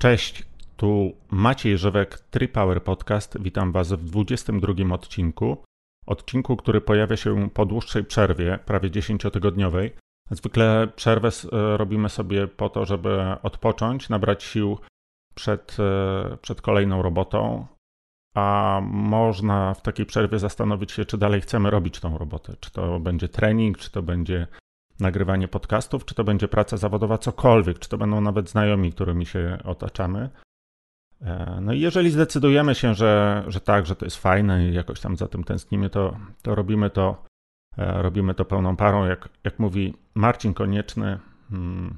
Cześć, tu Maciej Żywek, TriPower Podcast. Witam Was w 22 odcinku. Odcinku, który pojawia się po dłuższej przerwie, prawie 10-tygodniowej. Zwykle przerwę e, robimy sobie po to, żeby odpocząć, nabrać sił przed, e, przed kolejną robotą, a można w takiej przerwie zastanowić się, czy dalej chcemy robić tą robotę. Czy to będzie trening, czy to będzie nagrywanie podcastów, czy to będzie praca zawodowa, cokolwiek, czy to będą nawet znajomi, którymi się otaczamy. E, no i jeżeli zdecydujemy się, że, że tak, że to jest fajne i jakoś tam za tym tęsknimy, to, to robimy to e, robimy to pełną parą. Jak, jak mówi Marcin Konieczny, hmm,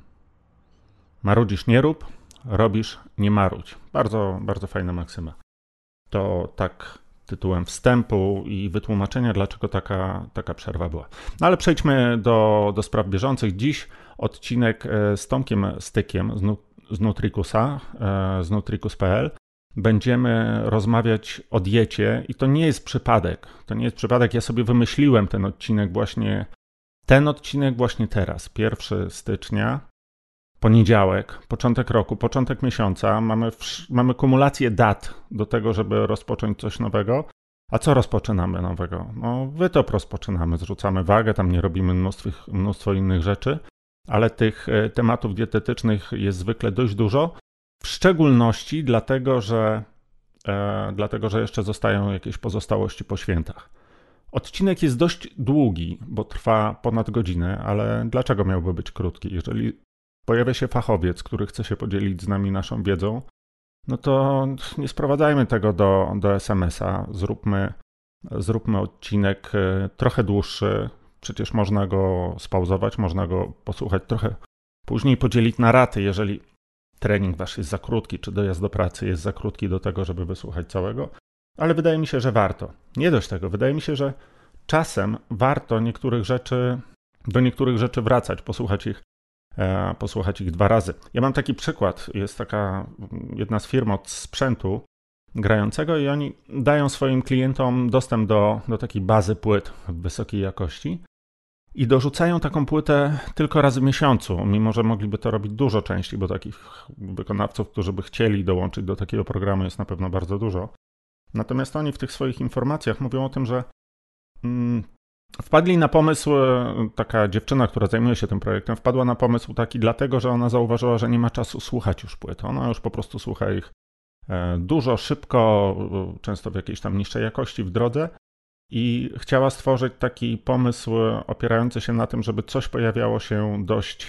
marudzisz nie rób, robisz nie marudź. Bardzo, bardzo fajna maksyma. To tak tytułem wstępu i wytłumaczenia, dlaczego taka, taka przerwa była. No ale przejdźmy do, do spraw bieżących. Dziś odcinek e, z Tomkiem Stykiem z, z Nutrikusa, e, z nutrikus.pl. Będziemy rozmawiać o diecie i to nie jest przypadek. To nie jest przypadek. Ja sobie wymyśliłem ten odcinek właśnie, ten odcinek właśnie teraz, 1 stycznia, poniedziałek, początek roku, początek miesiąca, mamy, mamy kumulację dat do tego, żeby rozpocząć coś nowego. A co rozpoczynamy nowego? No, wytop rozpoczynamy, zrzucamy wagę, tam nie robimy mnóstwo, mnóstwo innych rzeczy, ale tych e, tematów dietetycznych jest zwykle dość dużo, w szczególności dlatego, że, e, dlatego, że jeszcze zostają jakieś pozostałości po świętach. Odcinek jest dość długi, bo trwa ponad godzinę, ale dlaczego miałby być krótki? Jeżeli pojawia się fachowiec, który chce się podzielić z nami naszą wiedzą, no to nie sprowadzajmy tego do, do SMS-a. Zróbmy, zróbmy odcinek e, trochę dłuższy. Przecież można go spauzować, można go posłuchać trochę później, podzielić na raty, jeżeli trening wasz jest za krótki, czy dojazd do pracy jest za krótki do tego, żeby wysłuchać całego. Ale wydaje mi się, że warto. Nie dość tego, wydaje mi się, że czasem warto niektórych rzeczy, do niektórych rzeczy wracać, posłuchać ich posłuchać ich dwa razy. Ja mam taki przykład. Jest taka jedna z firm od sprzętu grającego i oni dają swoim klientom dostęp do, do takiej bazy płyt wysokiej jakości i dorzucają taką płytę tylko raz w miesiącu, mimo że mogliby to robić dużo częściej, bo takich wykonawców, którzy by chcieli dołączyć do takiego programu jest na pewno bardzo dużo. Natomiast oni w tych swoich informacjach mówią o tym, że mm, Wpadli na pomysł, e, taka dziewczyna, która zajmuje się tym projektem, wpadła na pomysł taki dlatego, że ona zauważyła, że nie ma czasu słuchać już płyt. Ona już po prostu słucha ich e, dużo, szybko, e, często w jakiejś tam niższej jakości w drodze i chciała stworzyć taki pomysł opierający się na tym, żeby coś pojawiało się dość,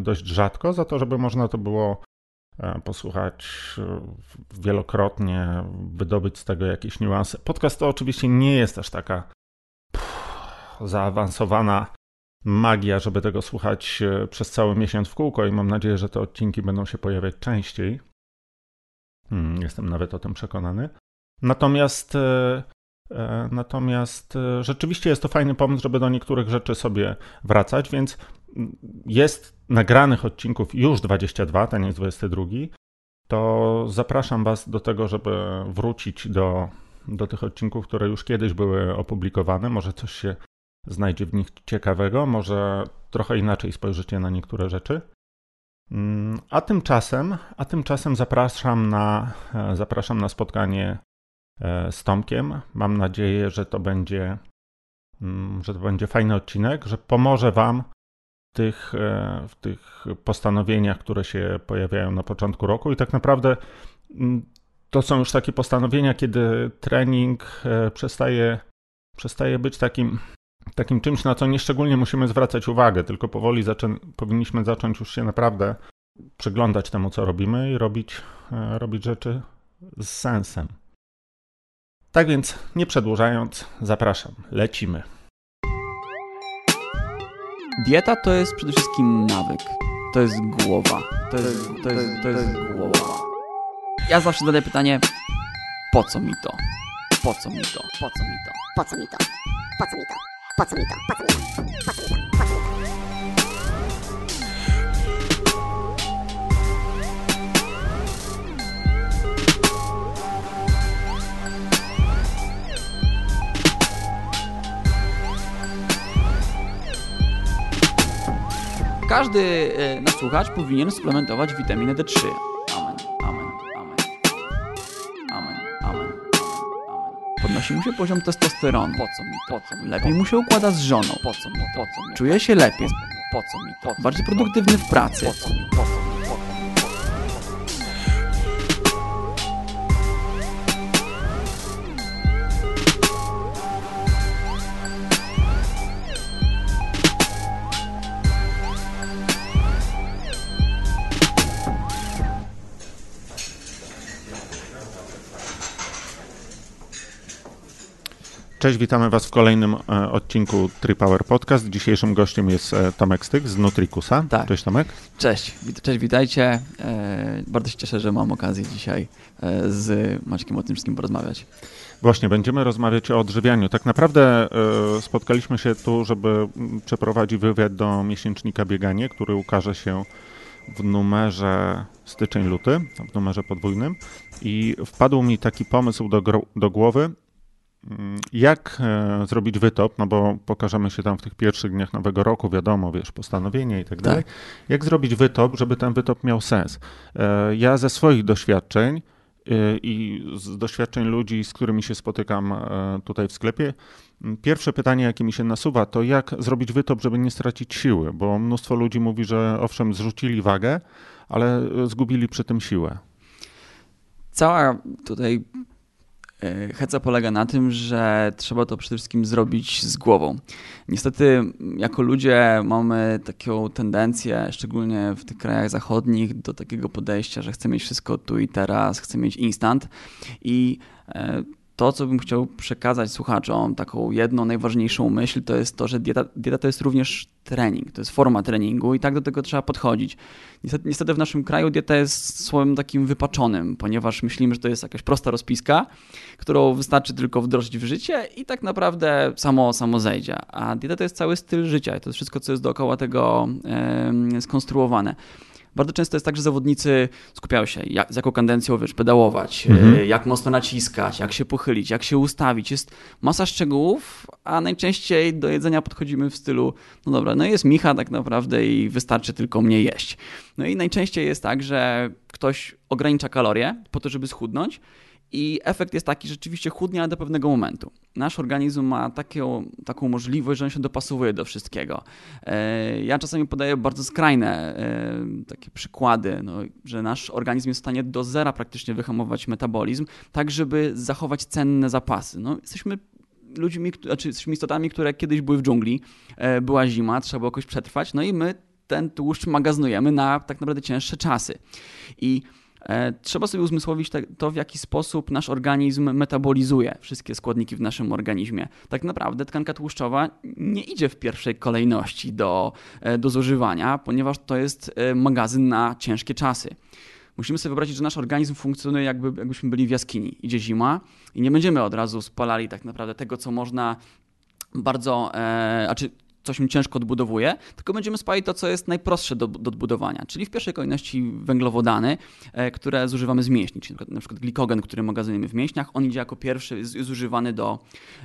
dość rzadko, za to, żeby można to było posłuchać wielokrotnie, wydobyć z tego jakieś niuanse. Podcast to oczywiście nie jest też taka zaawansowana magia, żeby tego słuchać e, przez cały miesiąc w kółko i mam nadzieję, że te odcinki będą się pojawiać częściej. Hmm, jestem nawet o tym przekonany. Natomiast, e, e, natomiast rzeczywiście jest to fajny pomysł, żeby do niektórych rzeczy sobie wracać, więc jest nagranych odcinków już 22, ten jest 22. To zapraszam Was do tego, żeby wrócić do, do tych odcinków, które już kiedyś były opublikowane. Może coś się znajdzie w nich ciekawego, może trochę inaczej spojrzycie na niektóre rzeczy. Mm, a tymczasem, a tymczasem zapraszam na, e, zapraszam na spotkanie e, z Tomkiem. Mam nadzieję, że to będzie, mm, że to będzie fajny odcinek, że pomoże Wam w tych, e, w tych postanowieniach, które się pojawiają na początku roku. I tak naprawdę mm, to są już takie postanowienia, kiedy trening przestaje, przestaje być takim takim czymś, na co nie szczególnie musimy zwracać uwagę, tylko powoli zaczę- powinniśmy zacząć już się naprawdę przyglądać temu, co robimy i robić, e, robić rzeczy z sensem. Tak więc, nie przedłużając, zapraszam, lecimy. Dieta to jest przede wszystkim nawyk. To jest głowa. To jest, to jest, to jest głowa. Ja zawsze zadaję pytanie, po co mi to? Po co mi to? Po co mi to? Po co mi to? Po co mi to? Po co mi to? Po co mi to? Po co mi to? Po co mi to? Każdy e, nasz słuchacz powinien suplementować witaminę D3. Podnosi mu się poziom testosteronu. Po co mi? Po co mi? Lepiej mu się układa z żoną. Po co mi? Po co mi? Czuje się lepiej. Po co mi? Po co Bardziej produktywny w pracy. Po co mi? Po co mi? Cześć, witamy Was w kolejnym e, odcinku TriPower Podcast. Dzisiejszym gościem jest e, Tomek Styk z Nutrikusa. Tak. Cześć Tomek. Cześć, cześć, witajcie. E, bardzo się cieszę, że mam okazję dzisiaj z Maćkiem o tym wszystkim porozmawiać. Właśnie, będziemy rozmawiać o odżywianiu. Tak naprawdę spotkaliśmy się tu, żeby przeprowadzić wywiad do miesięcznika Bieganie, który ukaże się w numerze styczeń-luty, w numerze podwójnym i wpadł mi taki pomysł do, do głowy, jak e, zrobić wytop, no bo pokażemy się tam w tych pierwszych dniach nowego roku, wiadomo, wiesz, postanowienie i tak dalej. Tak. Jak zrobić wytop, żeby ten wytop miał sens? E, ja ze swoich doświadczeń e, i z doświadczeń ludzi, z którymi się spotykam tutaj w sklepie, pierwsze pytanie, jakie mi się nasuwa, to jak zrobić wytop, żeby nie stracić siły, bo mnóstwo ludzi mówi, że owszem, zrzucili wagę, ale zgubili przy tym siłę. Cała tutaj heca polega na tym, że trzeba to przede wszystkim zrobić z głową. Niestety, jako ludzie mamy taką tendencję, szczególnie w tych krajach zachodnich, do takiego podejścia, że chcemy mieć wszystko tu i teraz, chcemy mieć instant i e, to, co bym chciał przekazać słuchaczom, taką jedną najważniejszą myśl, to jest to, że dieta, dieta to jest również trening, to jest forma treningu i tak do tego trzeba podchodzić. Niestety, niestety w naszym kraju dieta jest słowem takim wypaczonym, ponieważ myślimy, że to jest jakaś prosta rozpiska, którą wystarczy tylko wdrożyć w życie i tak naprawdę samo, samo zejdzie. A dieta to jest cały styl życia, to jest wszystko, co jest dookoła tego yy, skonstruowane. Bardzo często jest tak, że zawodnicy skupiają się, jak, z jaką kandencją wiesz, pedałować, mhm. E, jak mocno naciskać, jak się pochylić, jak się ustawić. Jest masa szczegółów, a najczęściej do jedzenia podchodzimy w stylu, no dobra, no jest micha tak naprawdę i wystarczy tylko mnie jeść. No i najczęściej jest tak, że ktoś ogranicza kalorie po to, żeby schudnąć, i efekt jest taki, że rzeczywiście chudnie, ale do pewnego momentu. Nasz organizm ma taką, taką możliwość, że on się dopasowuje do wszystkiego. E, ja czasami podaję bardzo skrajne e, takie przykłady, no, że nasz organizm jest w stanie do zera praktycznie wyhamować metabolizm, tak żeby zachować cenne zapasy. No, jesteśmy ludźmi, znaczy jesteśmy istotami, które kiedyś były w dżungli, e, była zima, trzeba było jakoś przetrwać, no i my ten tłuszcz magazynujemy na tak naprawdę cięższe czasy. I trzeba sobie uzmysłowić to, w jaki sposób nasz organizm metabolizuje wszystkie składniki w naszym organizmie. Tak naprawdę tkanka tłuszczowa nie idzie w pierwszej kolejności do, e, do zużywania, ponieważ to jest e, magazyn na ciężkie czasy. Musimy sobie wyobrazić, że nasz organizm funkcjonuje jakby, jakbyśmy byli w jaskini. Idzie zima i nie będziemy od razu spalali tak naprawdę tego, co można bardzo, e, znaczy coś mi ciężko odbudowuje, tylko będziemy spalić to, co jest najprostsze do, do odbudowania, czyli w pierwszej kolejności węglowodany, e, które zużywamy z mięśni, czyli na przykład glikogen, który magazynujemy w mięśniach, on idzie jako pierwszy, jest, jest używany do,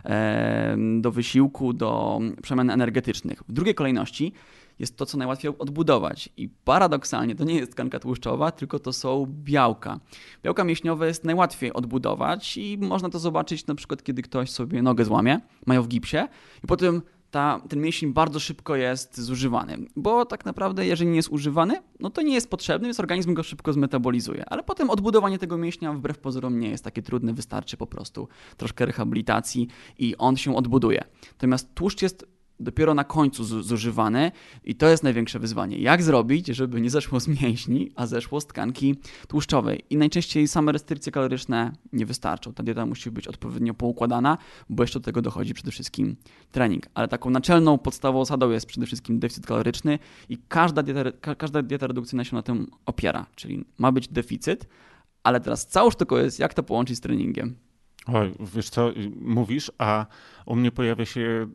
e, do wysiłku, do przemian energetycznych. W drugiej kolejności jest to, co najłatwiej odbudować. I paradoksalnie to nie jest tkanka tłuszczowa, tylko to są białka. Białka mięśniowe jest najłatwiej odbudować i można to zobaczyć na przykład, kiedy ktoś sobie nogę złamie, mają w gipsie i potem ta, ten mięsień bardzo szybko jest zużywany, bo tak naprawdę jeżeli nie jest używany, no to nie jest potrzebny, więc organizm go szybko zmetabolizuje. Ale potem odbudowanie tego mięśnia wbrew pozorom nie jest takie trudne, wystarczy po prostu troszkę rehabilitacji i on się odbuduje. Natomiast tłuszcz jest dopiero na końcu zużywane i to jest największe wyzwanie. Jak zrobić, żeby nie zeszło z mięśni, a zeszło z tkanki tłuszczowej? I najczęściej same restrykcje kaloryczne nie wystarczą. Ta dieta musi być odpowiednio poukładana, bo jeszcze do tego dochodzi przede wszystkim trening. Ale taką naczelną, podstawową zasadą jest przede wszystkim deficyt kaloryczny i każda dieta, każda dieta redukcyjna się na tym opiera. Czyli ma być deficyt, ale teraz całą sztuką jest, jak to połączyć z treningiem. Oj, wiesz co, mówisz, a u mnie pojawia się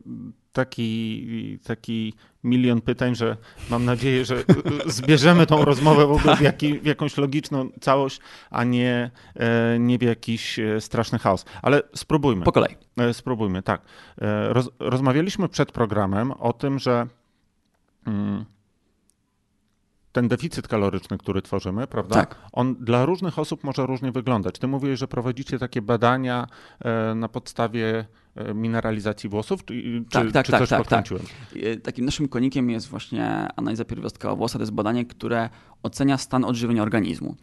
taki, taki milion pytań, że mam nadzieję, że zbierzemy tą rozmowę w ogóle w, jaki, w jakąś logiczną całość, a nie, e, nie w jakiś e, straszny chaos. Ale spróbujmy. Po kolei. E, spróbujmy, tak. Roz, rozmawialiśmy przed programem o tym, że mm, ten deficyt kaloryczny, który tworzymy, prawda? Tak. On dla różnych osób może różnie wyglądać. Ty mówisz, że prowadzicie takie badania e, na podstawie e, mineralizacji włosów, czy, tak, tak, czy tak, coś tak, tak. Takim naszym konikiem jest właśnie analiza pierwiastka włosa. To jest badanie, które ocenia stan odżywienia organizmu.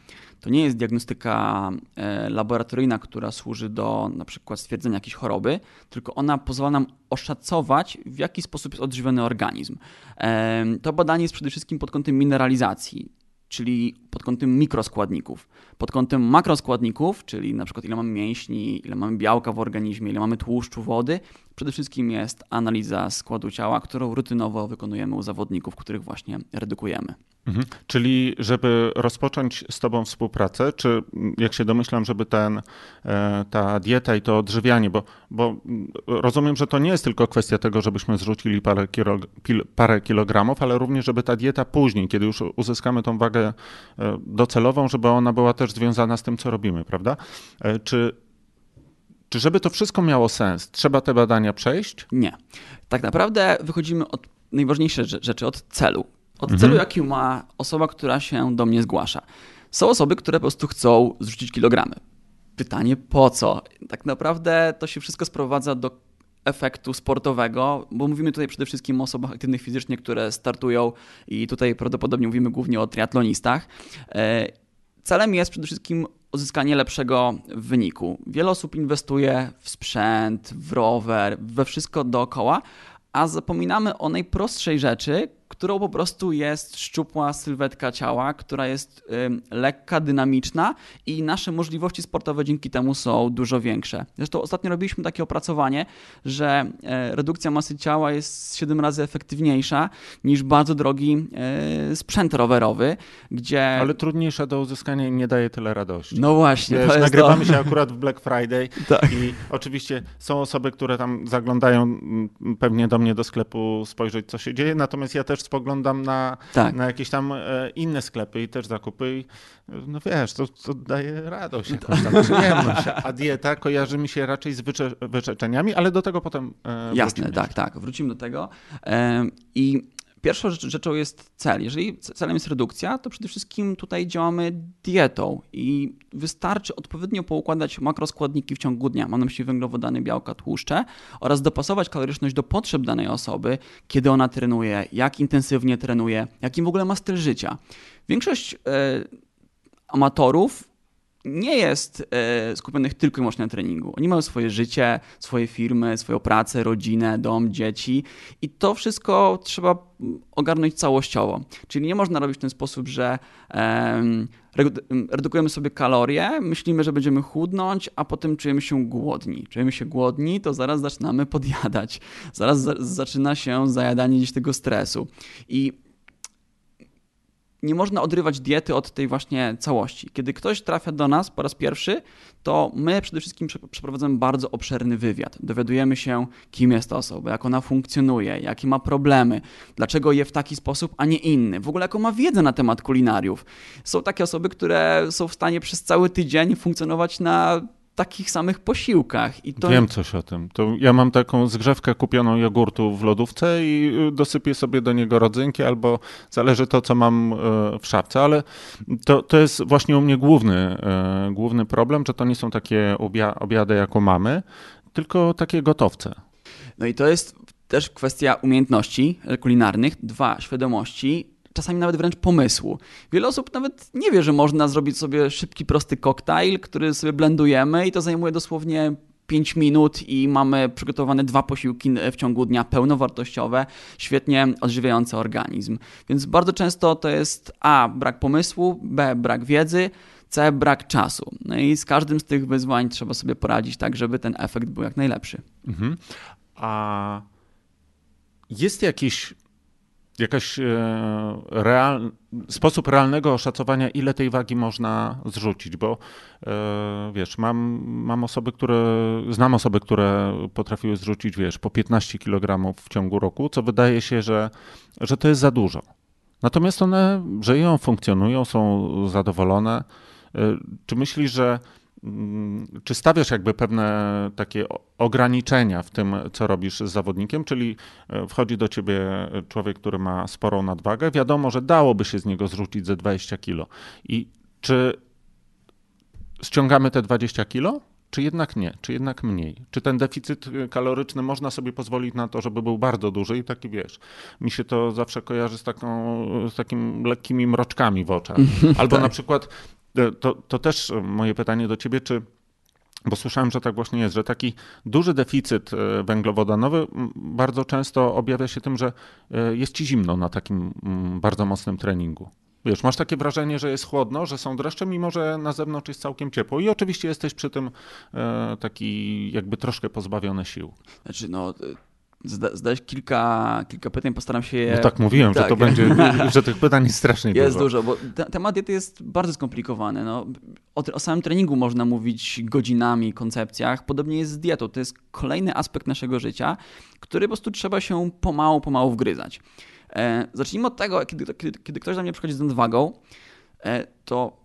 To nie jest diagnostyka e, laboratoryjna, która służy do na przykład stwierdzenia jakiejś choroby, tylko ona pozwala nam oszacować, w jaki sposób jest odżywiony organizm. To badanie jest przede wszystkim pod kątem mineralizacji czyli pod kątem mikroskładników. Pod kątem makroskładników, czyli na przykład ile mamy mięśni, ile mamy białka w organizmie, ile mamy tłuszczu, wody, przede wszystkim jest analiza składu ciała, którą rutynowo wykonujemy u zawodników, których właśnie redukujemy. Mhm. Czyli, żeby rozpocząć z Tobą współpracę, czy jak się domyślam, żeby ten, e, ta dieta i to odżywianie, bo, bo rozumiem, że to nie jest tylko kwestia tego, żebyśmy zrzucili parę, kilo, parę kilogramów, ale również, żeby ta dieta później, kiedy już uzyskamy tą wagę e, docelową, żeby ona była też związana z tym, co robimy, prawda? E, czy, czy żeby to wszystko miało sens, trzeba te badania przejść? Nie. Tak naprawdę wychodzimy od najważniejszych rzeczy, od celu od mhm. celu, jaki ma osoba, która się do mnie zgłasza. Są osoby, które po prostu chcą zrzucić kilogramy. Pytanie po co? Tak naprawdę to się wszystko sprowadza do efektu sportowego, bo mówimy tutaj przede wszystkim o osobach aktywnych fizycznie, które startują i tutaj prawdopodobnie mówimy głównie o triatlonistach. E, celem jest przede wszystkim uzyskanie lepszego wyniku. Wiele osób inwestuje w sprzęt, w rower, we wszystko dookoła, a zapominamy o najprostszej rzeczy, którą po prostu jest szczupła sylwetka ciała, która jest y, lekka, dynamiczna i nasze możliwości sportowe dzięki temu są dużo większe. Zresztą ostatnio robiliśmy takie opracowanie, że y, redukcja masy ciała jest 7 razy efektywniejsza niż bardzo drogi y, sprzęt rowerowy, gdzie... Ale trudniejsza do uzyskania i nie daje tyle radości. No właśnie. Wiesz, nagrywamy to... się akurat w Black Friday tak. i oczywiście są osoby, które tam zaglądają mm, pewnie do mnie do sklepu spojrzeć, co się dzieje, natomiast ja też spoglądam na, tak. na jakieś tam e, inne sklepy i też zakupy i no wiesz, to, to daje radość, jakąś tam przyjemność, a dieta kojarzy mi się raczej z wycze, wyczeczeniami, ale do tego potem e, Jasne, tak, tak, wrócimy do tego. I Pierwszą rzeczą jest cel. Jeżeli celem jest redukcja, to przede wszystkim tutaj działamy dietą i wystarczy odpowiednio poukładać makroskładniki w ciągu dnia, mam na myśli węglowodany, białka, tłuszcze oraz dopasować kaloryczność do potrzeb danej osoby, kiedy ona trenuje, jak intensywnie trenuje, jaki w ogóle ma styl życia. Większość yy, amatorów nie jest e, skupionych tylko i wyłącznie na treningu. Oni mają swoje życie, swoje firmy, swoją pracę, rodzinę, dom, dzieci i to wszystko trzeba ogarnąć całościowo. Czyli nie można robić w ten sposób, że redukujemy sobie kalorie, myślimy, że będziemy chudnąć, a potem czujemy się głodni. Czujemy się głodni, to zaraz zaczynamy podjadać. Zaraz za zaczyna się zajadanie gdzieś tego stresu. I nie można odrywać diety od tej właśnie całości. Kiedy ktoś trafia do nas po raz pierwszy, to my przede wszystkim przeprowadzamy bardzo obszerny wywiad. Dowiadujemy się, kim jest ta osoba, jak ona funkcjonuje, jakie ma problemy, dlaczego je w taki sposób, a nie inny, w ogóle jaką ma wiedzę na temat kulinariów. Są takie osoby, które są w stanie przez cały tydzień funkcjonować na takich samych posiłkach. I to... Wiem coś o tym. To ja mam taką zgrzewkę kupioną jogurtu w lodówce i y, dosypię sobie do niego rodzynki albo zależy to, co mam y, w szafce, ale to, to jest właśnie u mnie główny, y, główny problem, że to nie są takie obiady, jaką mamy, tylko takie gotowce. No i to jest też kwestia umiejętności kulinarnych, dwa, świadomości czasami nawet wręcz pomysłu. Wiele osób nawet nie wie, że można zrobić sobie szybki, prosty koktajl, który sobie blendujemy i to zajmuje dosłownie 5 minut i mamy przygotowane dwa posiłki w ciągu dnia pełnowartościowe, świetnie odżywiające organizm. Więc bardzo często to jest A. brak pomysłu, B. brak wiedzy, C. brak czasu. No i z każdym z tych wyzwań trzeba sobie poradzić tak, żeby ten efekt był jak najlepszy. Mhm. A jest jakiś jakaś e, real, sposób realnego oszacowania, ile tej wagi można zrzucić, bo e, wiesz, mam, mam osoby, które, znam osoby, które potrafiły zrzucić, wiesz, po 15 kg w ciągu roku, co wydaje się, że, że to jest za dużo. Natomiast one żyją, funkcjonują, są zadowolone. E, czy myślisz, że czy stawiasz jakby pewne takie ograniczenia w tym, co robisz z zawodnikiem, czyli e, wchodzi do ciebie człowiek, który ma sporą nadwagę, wiadomo, że dałoby się z niego zrzucić ze 20 kilo. I czy ściągamy te 20 kilo? Czy jednak nie? Czy jednak mniej? Czy ten deficyt kaloryczny można sobie pozwolić na to, żeby był bardzo duży i taki wiesz, mi się to zawsze kojarzy z, taką, z takim lekkimi mroczkami w oczach. Albo tak. na przykład, e, to, to też moje pytanie do ciebie, czy bo słyszałem, że tak właśnie jest, że taki duży deficyt e, węglowodanowy bardzo często objawia się tym, że e, jest ci zimno na takim bardzo mocnym treningu. Wiesz, masz takie wrażenie, że jest chłodno, że są dreszcze, mimo że na zewnątrz jest całkiem ciepło. I oczywiście jesteś przy tym e, taki jakby troszkę pozbawiony sił. Znaczy, no. Zadałeś kilka, kilka pytań, postaram się je... No tak mówiłem, tak. że to będzie, że tych pytań jest strasznie dużo. Jest dużo, bo temat diety jest bardzo skomplikowany. No, o, o samym treningu można mówić godzinami, koncepcjach. Podobnie jest z dietą. To jest kolejny aspekt naszego życia, który po prostu trzeba się pomału, pomału wgryzać. E, zacznijmy od tego, kiedy, kiedy, kiedy ktoś do mnie przychodzi z nadwagą, e, to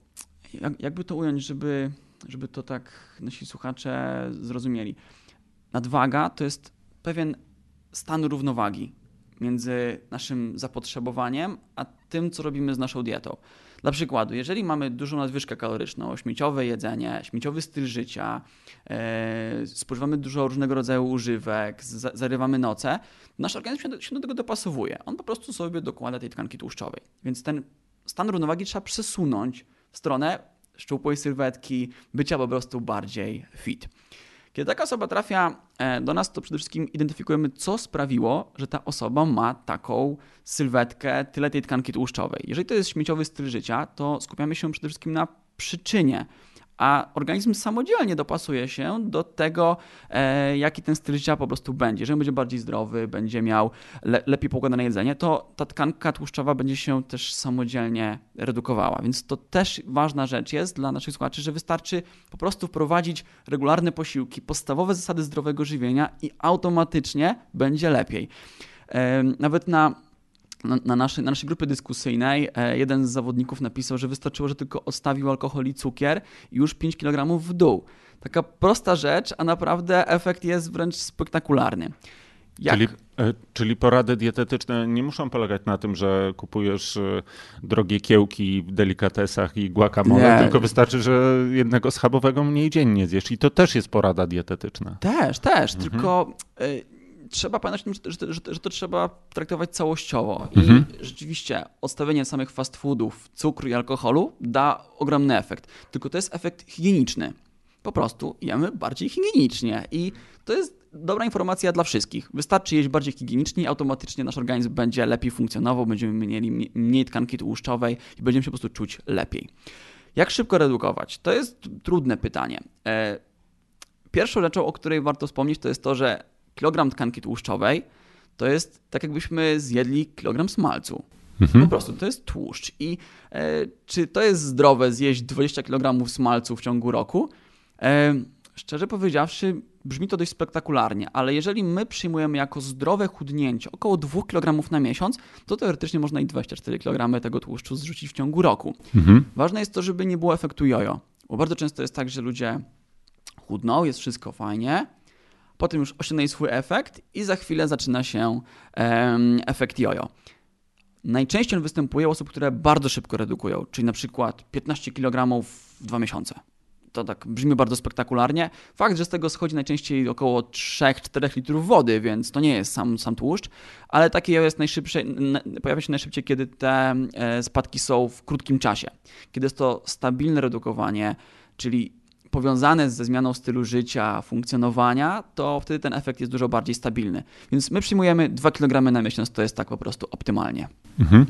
jak, jakby to ująć, żeby, żeby to tak nasi słuchacze zrozumieli. Nadwaga to jest pewien stan równowagi między naszym zapotrzebowaniem, a tym, co robimy z naszą dietą. Dla przykładu, jeżeli mamy dużą nadwyżkę kaloryczną, śmieciowe jedzenie, śmieciowy styl życia, e, spożywamy dużo różnego rodzaju używek, zarywamy noce, nasz organizm się do, się do tego dopasowuje. On po prostu sobie dokłada tej tkanki tłuszczowej. Więc ten stan równowagi trzeba przesunąć w stronę szczupłej sylwetki, bycia po prostu bardziej fit. Kiedy taka osoba trafia e, do nas, to przede wszystkim identyfikujemy, co sprawiło, że ta osoba ma taką sylwetkę, tyle tej tkanki tłuszczowej. Jeżeli to jest śmieciowy styl życia, to skupiamy się przede wszystkim na przyczynie a organizm samodzielnie dopasuje się do tego, e, jaki ten styl życia po prostu będzie. Jeżeli będzie bardziej zdrowy, będzie miał le lepiej poukładane jedzenie, to ta tkanka tłuszczowa będzie się też samodzielnie redukowała. Więc to też ważna rzecz jest dla naszych słuchaczy, że wystarczy po prostu wprowadzić regularne posiłki, podstawowe zasady zdrowego żywienia i automatycznie będzie lepiej. E, nawet na na, na, naszej, na naszej grupie dyskusyjnej e, jeden z zawodników napisał, że wystarczyło, że tylko odstawił alkohol i cukier i już 5 kg w dół. Taka prosta rzecz, a naprawdę efekt jest wręcz spektakularny. Jak? Czyli, e, czyli porady dietetyczne nie muszą polegać na tym, że kupujesz e, drogie kiełki w delikatesach i guacamole, nie. tylko wystarczy, że jednego schabowego mniej dziennie zjesz i to też jest porada dietetyczna. Też, też, mhm. tylko trzeba pamiętać, że, że, że, że to trzeba traktować całościowo. Mhm. I rzeczywiście odstawienie samych fast foodów, cukru i alkoholu da ogromny efekt. Tylko to jest efekt higieniczny. Po prostu jemy bardziej higienicznie i to jest dobra informacja dla wszystkich. Wystarczy jeść bardziej higienicznie automatycznie nasz organizm będzie lepiej funkcjonował, będziemy mieli mniej tkanki tłuszczowej i będziemy się po prostu czuć lepiej. Jak szybko redukować? To jest trudne pytanie. E, pierwszą rzeczą, o której warto wspomnieć, to jest to, że kilogram tkanki tłuszczowej to jest tak, jakbyśmy zjedli kilogram smalcu. Mhm. Po prostu to jest tłuszcz. I e, czy to jest zdrowe zjeść 20 kg smalcu w ciągu roku? E, szczerze powiedziawszy, brzmi to dość spektakularnie, ale jeżeli my przyjmujemy jako zdrowe chudnięcie około 2 kg na miesiąc, to teoretycznie można i 24 kg tego tłuszczu zrzucić w ciągu roku. Mhm. Ważne jest to, żeby nie było efektu jojo, bo bardzo często jest tak, że ludzie chudną, jest wszystko fajnie, potem już osiągnęli swój efekt i za chwilę zaczyna się um, efekt jojo. Najczęściej on występuje u osób, które bardzo szybko redukują, czyli na przykład 15 kg w dwa miesiące. To tak brzmi bardzo spektakularnie. Fakt, że z tego schodzi najczęściej około 3-4 litrów wody, więc to nie jest sam, sam tłuszcz, ale takie jest najszybsze, pojawia się najszybciej, kiedy te e, spadki są w krótkim czasie. Kiedy jest to stabilne redukowanie, czyli powiązane ze zmianą stylu życia, funkcjonowania, to wtedy ten efekt jest dużo bardziej stabilny. Więc my przyjmujemy 2 kg na miesiąc, to jest tak po prostu optymalnie. Mhm.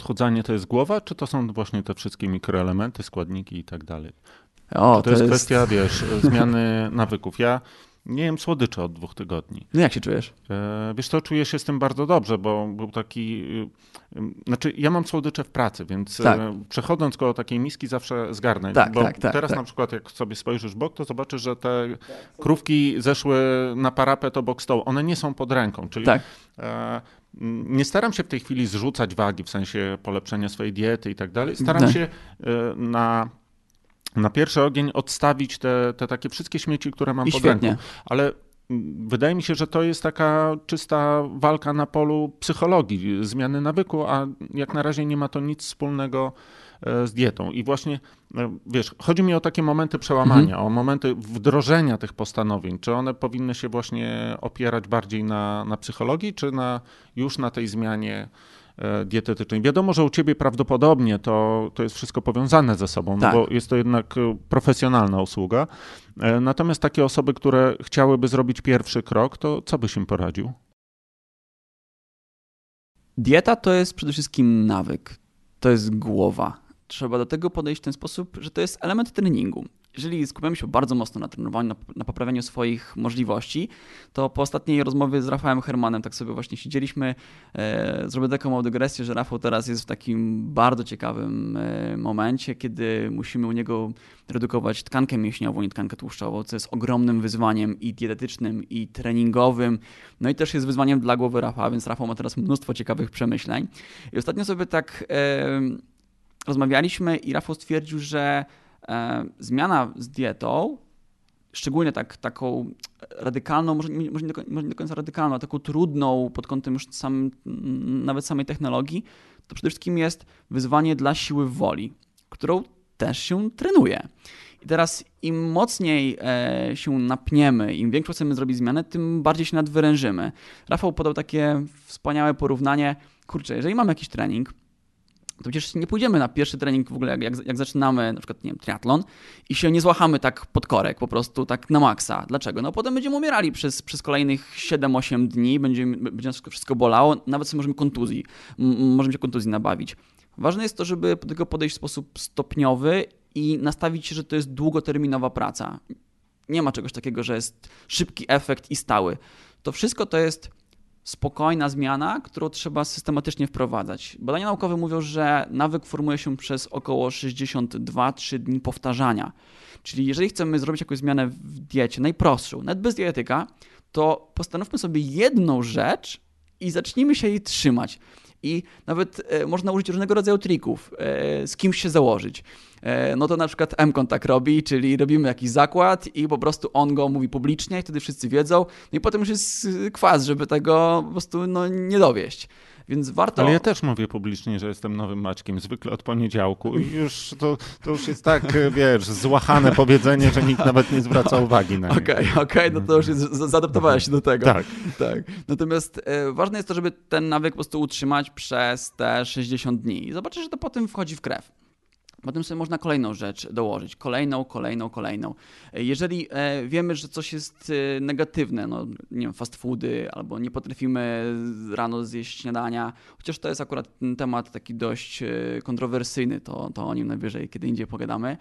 Odchudzanie to jest głowa, czy to są właśnie te wszystkie mikroelementy, składniki i tak dalej? O, to, to jest, jest kwestia, wiesz, zmiany nawyków. Ja nie jem słodycze od dwóch tygodni. No jak się czujesz? E, wiesz co, czuję się z tym bardzo dobrze, bo był taki... Y, y, znaczy, ja mam słodycze w pracy, więc e, tak. przechodząc koło takiej miski zawsze zgarnę. Tak, bo tak, tak, teraz tak. na przykład jak sobie spojrzysz bok, to zobaczysz, że te krówki zeszły na parapet obok stołu. One nie są pod ręką, czyli... Tak. E, nie staram się w tej chwili zrzucać wagi, w sensie polepszenia swojej diety i tak dalej. Staram tak. się na na pierwszy ogień odstawić te, te takie wszystkie śmieci, które mam I pod świetnie. ręką. Ale mm, wydaje mi się, że to jest taka czysta walka na polu psychologii, zmiany nawyku, a jak na razie nie ma to nic wspólnego e, z dietą. I właśnie, e, wiesz, chodzi mi o takie momenty przełamania, o momenty wdrożenia tych postanowień. Czy one powinny się właśnie opierać bardziej na, na psychologii, czy na, już na tej zmianie dietetycznej. Wiadomo, że u ciebie prawdopodobnie to, to jest wszystko powiązane ze sobą, Tak. no bo jest to jednak e, profesjonalna usługa. E, Natomiast takie osoby, które chciałyby zrobić pierwszy krok, to co byś im poradził? Dieta to jest przede wszystkim nawyk. To jest głowa. Trzeba do tego podejść w ten sposób, że to jest element treningu. Jeżeli skupiamy się bardzo mocno na trenowaniu, na, na poprawianiu swoich możliwości, to po ostatniej rozmowie z Rafałem Hermanem tak sobie właśnie siedzieliśmy. E, zrobię taką małą dygresję, że Rafał teraz jest w takim bardzo ciekawym e, momencie, kiedy musimy u niego redukować tkankę mięśniową i tkankę tłuszczową, co jest ogromnym wyzwaniem i dietetycznym, i treningowym. No i też jest wyzwaniem dla głowy Rafała, więc Rafał ma teraz mnóstwo ciekawych przemyśleń. I ostatnio sobie tak e, rozmawialiśmy i Rafał stwierdził, że zmiana z dietą, szczególnie tak, taką radykalną, może, nie- może, nie do, może nie do końca radykalną, a taką trudną pod kątem już sam, nawet samej technologii, to przede wszystkim jest wyzwanie dla siły woli, którą też się trenuje. I teraz im mocniej e, się napniemy, im większą chcemy zrobić zmianę, tym bardziej się nadwyrężymy. Rafał podał takie wspaniałe porównanie. Kurczę, jeżeli mamy jakiś trening, to przecież nie pójdziemy na pierwszy trening w ogóle, jak, jak, jak zaczynamy na przykład, nie wiem, triatlon i się nie złachamy tak pod korek, po prostu tak na maksa. Dlaczego? No potem będziemy umierali przez, przez kolejnych 7-8 dni, będzie, będzie nas wszystko bolało, nawet sobie możemy kontuzji, możemy się kontuzji nabawić. Ważne jest to, żeby do tego podejść w sposób stopniowy i nastawić się, że to jest długoterminowa praca. Nie ma czegoś takiego, że jest szybki efekt i stały. To wszystko to jest spokojna zmiana, którą trzeba systematycznie wprowadzać. Badania naukowe mówią, że nawyk formuje się przez około 62-3 dni powtarzania. Czyli jeżeli chcemy zrobić jakąś zmianę w diecie, najprostszą, nawet bez dietetyka, to postanówmy sobie jedną rzecz i zacznijmy się jej trzymać. I nawet e, można użyć różnego rodzaju trików, e, z kimś się założyć. E, no to na przykład M tak robi, czyli robimy jakiś zakład i po prostu on go mówi publicznie, i wtedy wszyscy wiedzą. No i potem już jest y, kwas, żeby tego po prostu no, nie dowieść. Więc warto. Ale ja też mówię publicznie, że jestem nowym Maćkiem, zwykle od poniedziałku i już to, to już jest tak, e, wiesz, złachane powiedzenie, że nikt nawet nie zwraca uwagi na nie. Okej, okej, no to już jest, z- zaadaptowałeś się do tego. Tak. tak. Natomiast e, ważne jest to, żeby ten nawyk po prostu utrzymać przez te 60 dni. I zobaczysz, że to potem wchodzi w krew. Potem sobie można kolejną rzecz dołożyć. Kolejną, kolejną, kolejną. Jeżeli e, wiemy, że coś jest e, negatywne, no nie wiem, fast foody, albo nie potrafimy rano zjeść śniadania, chociaż to jest akurat temat taki dość e, kontrowersyjny, to, to o nim najwyżej kiedy indziej pogadamy.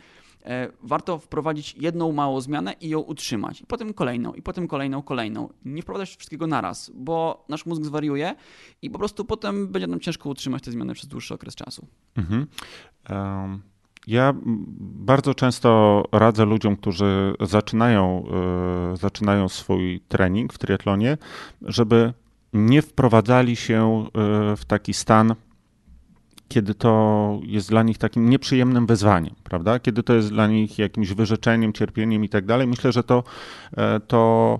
Warto wprowadzić jedną małą zmianę i ją utrzymać. I potem kolejną, i potem kolejną, kolejną. Nie wprowadzać wszystkiego naraz, bo nasz mózg zwariuje i po prostu potem będzie nam ciężko utrzymać te zmiany przez dłuższy okres czasu. Mhm. Em, Ja bardzo często radzę ludziom, którzy zaczynają, e, zaczynają swój trening w triatlonie, żeby nie wprowadzali się e, w taki stan, kiedy to jest dla nich takim nieprzyjemnym wyzwaniem, prawda? Kiedy to jest dla nich jakimś wyrzeczeniem, cierpieniem i tak dalej. Myślę, że to, e, to,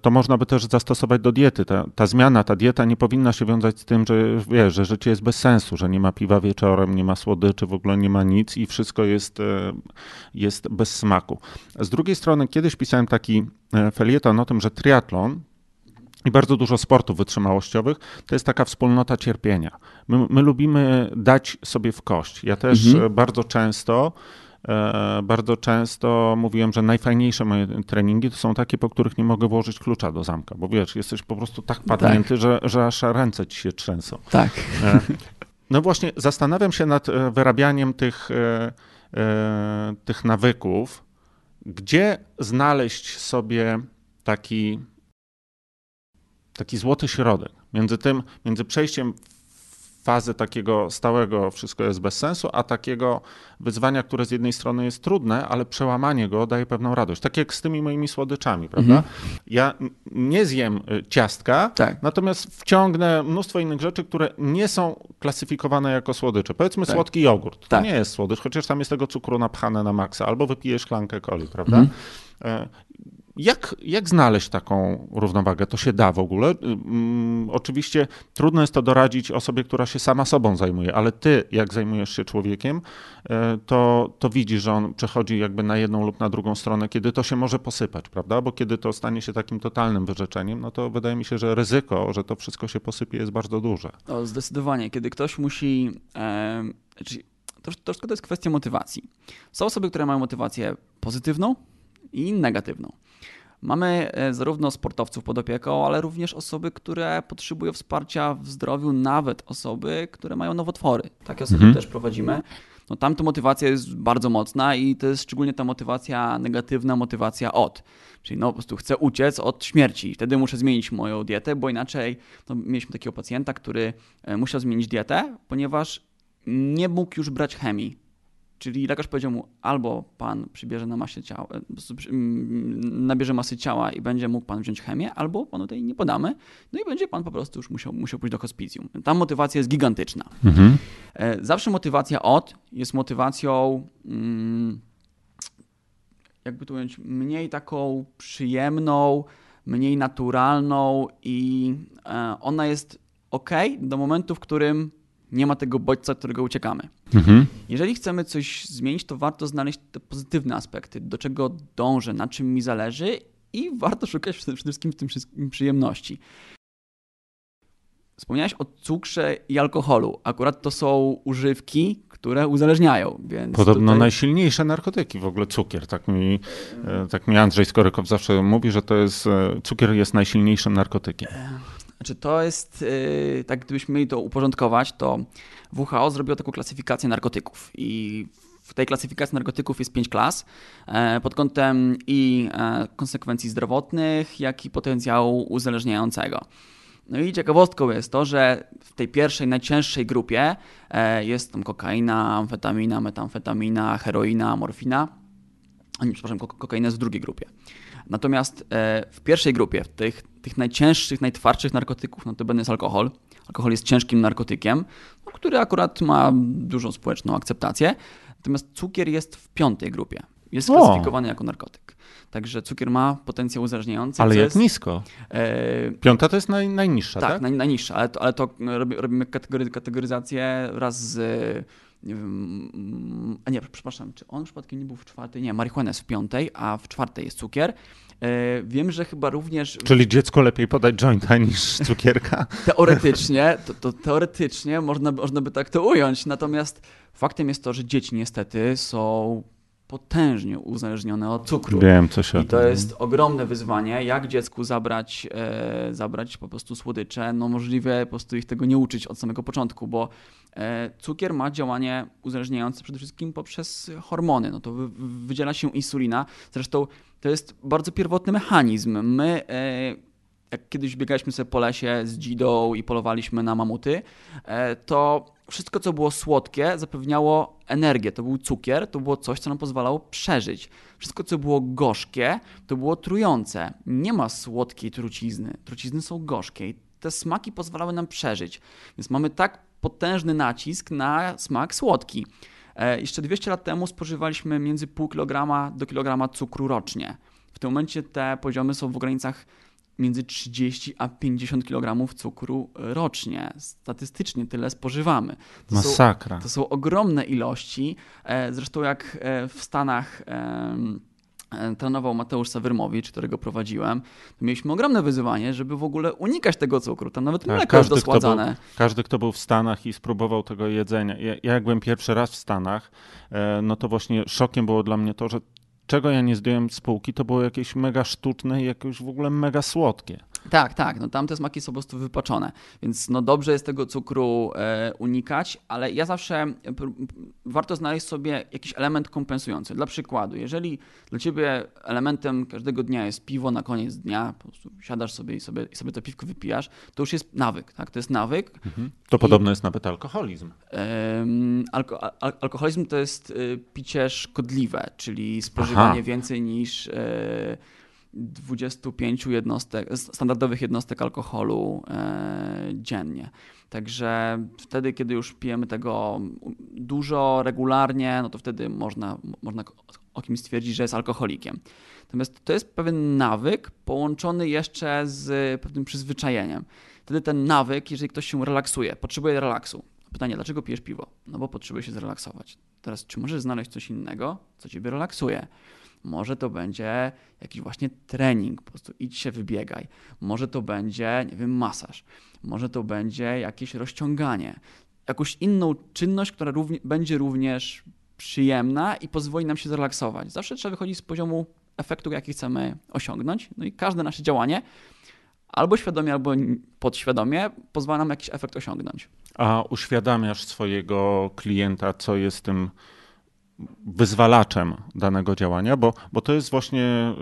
to można by też zastosować do diety. Ta, ta zmiana, ta dieta nie powinna się wiązać z tym, że wiesz, że życie jest bez sensu, że nie ma piwa wieczorem, nie ma słodyczy, w ogóle nie ma nic i wszystko jest, e, jest bez smaku. Z drugiej strony, kiedyś pisałem taki e, felieton o tym, że triatlon i bardzo dużo sportów wytrzymałościowych to jest taka wspólnota cierpienia. My, my lubimy dać sobie w kość. Ja też Mhm. e, bardzo często e, bardzo często mówiłem, że najfajniejsze moje treningi to są takie, po których nie mogę włożyć klucza do zamka, bo wiesz, jesteś po prostu tak padnięty, że, że aż ręce ci się trzęsą. Tak. E, No właśnie, zastanawiam się nad e, wyrabianiem tych, e, e, tych nawyków, gdzie znaleźć sobie taki, taki złoty środek między tym, między przejściem fazy takiego stałego wszystko jest bez sensu, a takiego wyzwania, które z jednej strony jest trudne, ale przełamanie go daje pewną radość. Tak jak z tymi moimi słodyczami, prawda? Mhm. Ja nie zjem y, ciastka, tak. natomiast wciągnę mnóstwo innych rzeczy, które nie są klasyfikowane jako słodycze. Powiedzmy tak. słodki jogurt. To tak. nie jest słodycz, chociaż tam jest tego cukru napchane na maksa, albo wypijesz szklankę coli, prawda? Mhm. Jak, jak znaleźć taką równowagę? To się da w ogóle? Um, oczywiście trudno jest to doradzić osobie, która się sama sobą zajmuje, ale ty, jak zajmujesz się człowiekiem, e, to, to widzisz, że on przechodzi jakby na jedną lub na drugą stronę, kiedy to się może posypać, prawda? Bo kiedy to stanie się takim totalnym wyrzeczeniem, no to wydaje mi się, że ryzyko, że to wszystko się posypie, jest bardzo duże. O, zdecydowanie. Kiedy ktoś musi. E, to, to to jest kwestia motywacji. Są osoby, które mają motywację pozytywną i negatywną. Mamy e, zarówno sportowców pod opieką, ale również osoby, które potrzebują wsparcia w zdrowiu, nawet osoby, które mają nowotwory. Takie osoby mhm. też prowadzimy. No tam to motywacja jest bardzo mocna i to jest szczególnie ta motywacja negatywna, motywacja od. Czyli no po prostu chcę uciec od śmierci. Wtedy muszę zmienić moją dietę, bo inaczej no, mieliśmy takiego pacjenta, który e, musiał zmienić dietę, ponieważ nie mógł już brać chemii. Czyli lekarz powiedział mu, albo pan przybierze na masie ciała, e, nabierze masy ciała i będzie mógł pan wziąć chemię, albo panu tej nie podamy, no i będzie pan po prostu już musiał, musiał pójść do hospicjum. Tam motywacja jest gigantyczna. Mhm. E, zawsze motywacja od jest motywacją, mm, jakby to powiedzieć, mniej taką przyjemną, mniej naturalną i e, ona jest ok do momentu, w którym nie ma tego bodźca, którego uciekamy. Mhm. Jeżeli chcemy coś zmienić, to warto znaleźć te pozytywne aspekty, do czego dążę, na czym mi zależy i warto szukać przede wszystkim w tym wszystkim przyjemności. Wspomniałeś o cukrze i alkoholu. Akurat to są używki, które uzależniają. Więc Podobno tutaj... najsilniejsze narkotyki, w ogóle cukier. Tak mi, e, tak mi Andrzej Skorykow zawsze mówi, że to jest, e, cukier jest najsilniejszym narkotykiem. Znaczy to jest, yy, tak gdybyśmy mieli to uporządkować, to WHO zrobiło taką klasyfikację narkotyków i w tej klasyfikacji narkotyków jest pięć klas e, pod kątem i e, konsekwencji zdrowotnych, jak i potencjału uzależniającego. No i ciekawostką jest to, że w tej pierwszej, najcięższej grupie e, jest tam kokaina, amfetamina, metamfetamina, heroina, morfina. Nie, przepraszam, kokaina jest w drugiej grupie. Natomiast w pierwszej grupie, w tych tych najcięższych, najtwardszych narkotyków, no to będzie jest alkohol. Alkohol jest ciężkim narkotykiem, no, który akurat ma dużą społeczną akceptację. Natomiast cukier jest w piątej grupie. Jest klasyfikowany o. jako narkotyk. Także cukier ma potencjał uzależniający. Ale jak jest... nisko? E... Piąta to jest naj, najniższa, tak? Tak, naj, najniższa, ale to, ale to robimy kategory, kategoryzację wraz z nie wiem, a nie, przepraszam, czy on przypadkiem nie był w czwartej? Nie, marihuana jest w piątej, a w czwartej jest cukier. E, wiem, że chyba również. Czyli dziecko lepiej podać jointa niż cukierka? Teoretycznie, to, to, teoretycznie można, można by tak to ująć. Natomiast faktem jest to, że dzieci niestety są potężnie uzależnione od cukru. Wiem, co się I to jest ogromne wyzwanie, jak dziecku zabrać, e, zabrać po prostu słodycze. No możliwe po prostu ich tego nie uczyć od samego początku, bo e, cukier ma działanie uzależniające przede wszystkim poprzez hormony. No to wy, wydziela się insulina. Zresztą to jest bardzo pierwotny mechanizm. My e, jak kiedyś biegaliśmy sobie po lesie z dzidą i polowaliśmy na mamuty, e, to wszystko, co było słodkie, zapewniało energię. To był cukier, to było coś, co nam pozwalało przeżyć. Wszystko, co było gorzkie, to było trujące. Nie ma słodkiej trucizny. Trucizny są gorzkie i te smaki pozwalały nam przeżyć. Więc mamy tak potężny nacisk na smak słodki. E, jeszcze 200 lat temu spożywaliśmy między pół kilograma do kilograma cukru rocznie. W tym momencie te poziomy są w granicach między 30 a 50 kg cukru rocznie. Statystycznie tyle spożywamy. To Masakra. Są, to są ogromne ilości. E, zresztą jak e, w Stanach trenował Mateusz Sawyrmowicz, którego prowadziłem, to mieliśmy ogromne wyzwanie, żeby w ogóle unikać tego cukru. Tam nawet tak, mleko jest dosładzane. Kto był, każdy, kto był w Stanach i spróbował tego jedzenia. Ja, ja jak byłem pierwszy raz w Stanach, e, no to właśnie szokiem było dla mnie to, że czego ja nie zdjąłem z półki, to było jakieś mega sztuczne i jakieś w ogóle mega słodkie. Tak, tak. No tam te smaki są po prostu wypaczone. Więc no dobrze jest tego cukru e, unikać, ale ja zawsze e, warto znaleźć sobie jakiś element kompensujący. Dla przykładu, jeżeli dla ciebie elementem każdego dnia jest piwo na koniec dnia, po prostu siadasz sobie i sobie, i sobie to piwko wypijasz, to już jest nawyk, tak? To jest nawyk. Mhm. To I, podobno jest nawet alkoholizm. alko, al, alkoholizm to jest y, picie szkodliwe, czyli spożywanie Aha. więcej niż... Y, 25 jednostek, standardowych jednostek alkoholu e, dziennie. Także wtedy, kiedy już pijemy tego dużo, regularnie, no to wtedy można, można o kimś stwierdzić, że jest alkoholikiem. Natomiast to jest pewien nawyk połączony jeszcze z pewnym przyzwyczajeniem. Wtedy ten nawyk, jeżeli ktoś się relaksuje, potrzebuje relaksu. Pytanie, dlaczego pijesz piwo? No bo potrzebuje się zrelaksować. Teraz, czy możesz znaleźć coś innego, co ciebie relaksuje? Może to będzie jakiś właśnie trening, po prostu idź się wybiegaj. Może to będzie, nie wiem, masaż. Może to będzie jakieś rozciąganie. Jakąś inną czynność, która równie, będzie również przyjemna i pozwoli nam się zrelaksować. Zawsze trzeba wychodzić z poziomu efektu, jaki chcemy osiągnąć. No i każde nasze działanie albo świadomie, albo podświadomie pozwala nam jakiś efekt osiągnąć. A uświadamiasz swojego klienta, co jest tym wyzwalaczem danego działania, bo, bo to jest właśnie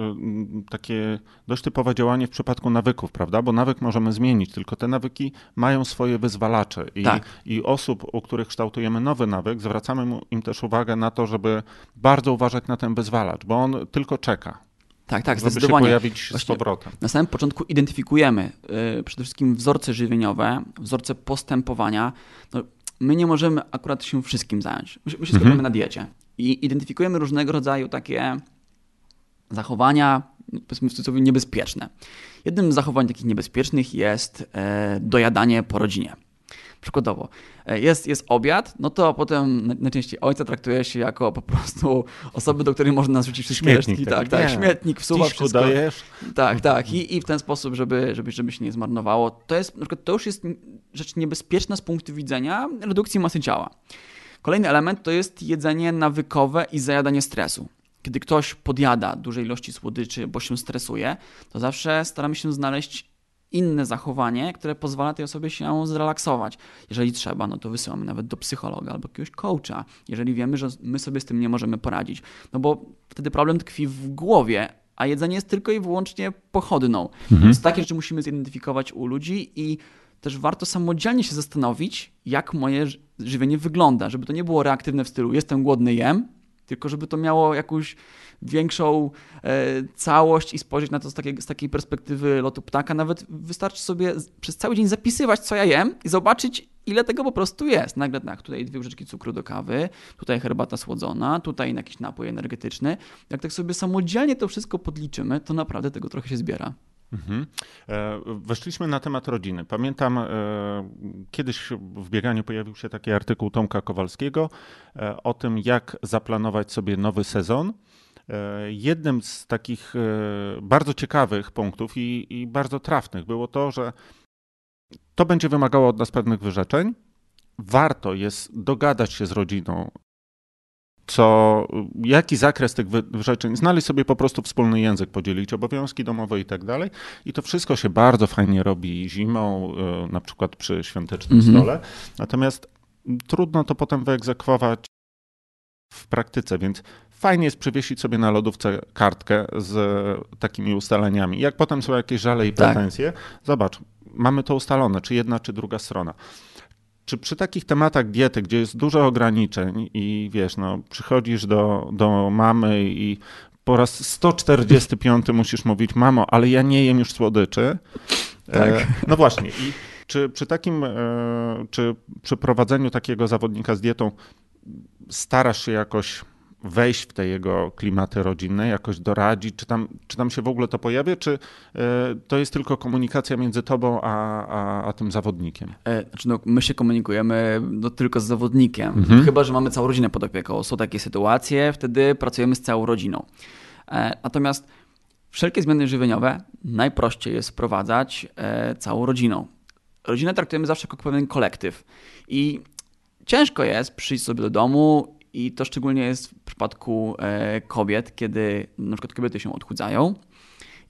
y, takie dość typowe działanie w przypadku nawyków, prawda? Bo nawyk możemy zmienić, tylko te nawyki mają swoje wyzwalacze i, tak. i osób, u których kształtujemy nowy nawyk, zwracamy im też uwagę na to, żeby bardzo uważać na ten wyzwalacz, bo on tylko czeka. Tak, tak, żeby zdecydowanie. się pojawić Właśnie z powrotem. Na samym początku identyfikujemy yy, przede wszystkim wzorce żywieniowe, wzorce postępowania. No, my nie możemy akurat się wszystkim zająć. My, my się mhm. skupiamy na diecie i identyfikujemy różnego rodzaju takie zachowania, powiedzmy w cudzysłowie, niebezpieczne. Jednym z zachowań takich niebezpiecznych jest e, dojadanie po rodzinie. Przykładowo, e, jest, jest obiad, no to potem najczęściej ojca traktuje się jako po prostu osoby, do której można narzucić wszystkie śmietnik, resztki. Tak, tak, śmietnik, wsuwa Ciszku wszystko. dajesz. Tak, tak. I, I w ten sposób, żeby, żeby, żeby się nie zmarnowało. To, jest, na przykład, to już jest rzecz niebezpieczna z punktu widzenia redukcji masy ciała. Kolejny element to jest jedzenie nawykowe i zajadanie stresu. Kiedy ktoś podjada dużej ilości słodyczy, bo się stresuje, to zawsze staramy się znaleźć inne zachowanie, które pozwala tej osobie się zrelaksować. Jeżeli trzeba, no to wysyłamy nawet do psychologa albo jakiegoś coacha, jeżeli wiemy, że my sobie z tym nie możemy poradzić. No bo wtedy problem tkwi w głowie, a jedzenie jest tylko i wyłącznie pochodną. Mhm. Więc takie rzeczy musimy zidentyfikować u ludzi i też warto samodzielnie się zastanowić, jak moje żywienie wygląda, żeby to nie było reaktywne w stylu jestem głodny, jem, tylko żeby to miało jakąś większą e, całość i spojrzeć na to z takiej, z takiej perspektywy lotu ptaka. Nawet wystarczy sobie przez cały dzień zapisywać, co ja jem i zobaczyć, ile tego po prostu jest. Nagle tak, tutaj dwie łyżeczki cukru do kawy, tutaj herbata słodzona, tutaj jakiś napój energetyczny. Jak tak sobie samodzielnie to wszystko podliczymy, to naprawdę tego trochę się zbiera. Mhm. E, weszliśmy na temat rodziny. Pamiętam, e, kiedyś w bieganiu pojawił się taki artykuł Tomka Kowalskiego e, o tym, jak zaplanować sobie nowy sezon. Jednym z takich bardzo ciekawych punktów i, i bardzo trafnych było to, że to będzie wymagało od nas pewnych wyrzeczeń. Warto jest dogadać się z rodziną, co, jaki zakres tych wyrzeczeń, znaleźć sobie po prostu wspólny język, podzielić obowiązki domowe i tak dalej. I to wszystko się bardzo fajnie robi zimą, e, na przykład przy świątecznym mhm. stole. Natomiast trudno to potem wyegzekwować w praktyce, więc fajnie jest przywiesić sobie na lodówce kartkę z takimi ustaleniami. Jak potem są jakieś żale i tak. pretensje, tak. zobacz, mamy to ustalone, czy jedna, czy druga strona. Czy przy takich tematach diety, gdzie jest dużo ograniczeń i wiesz, no, przychodzisz do, do mamy i po raz 145 musisz mówić, mamo, ale ja nie jem już słodyczy. E, tak. E, no właśnie. I czy przy takim, e, czy przy prowadzeniu takiego zawodnika z dietą starasz się jakoś wejść w te jego klimaty rodzinne, jakoś doradzić, czy tam, czy tam się w ogóle to pojawia, czy e, to jest tylko komunikacja między tobą a, a, a tym zawodnikiem? E, znaczy no, my się komunikujemy no, tylko z zawodnikiem, mhm. chyba, że mamy całą rodzinę pod opieką. Są takie sytuacje, wtedy pracujemy z całą rodziną. E, natomiast wszelkie zmiany żywieniowe najprościej jest wprowadzać całą rodziną. Rodzinę traktujemy zawsze jako pewien kolektyw i ciężko jest przyjść sobie do domu i to szczególnie jest w przypadku e, kobiet, kiedy na przykład kobiety się odchudzają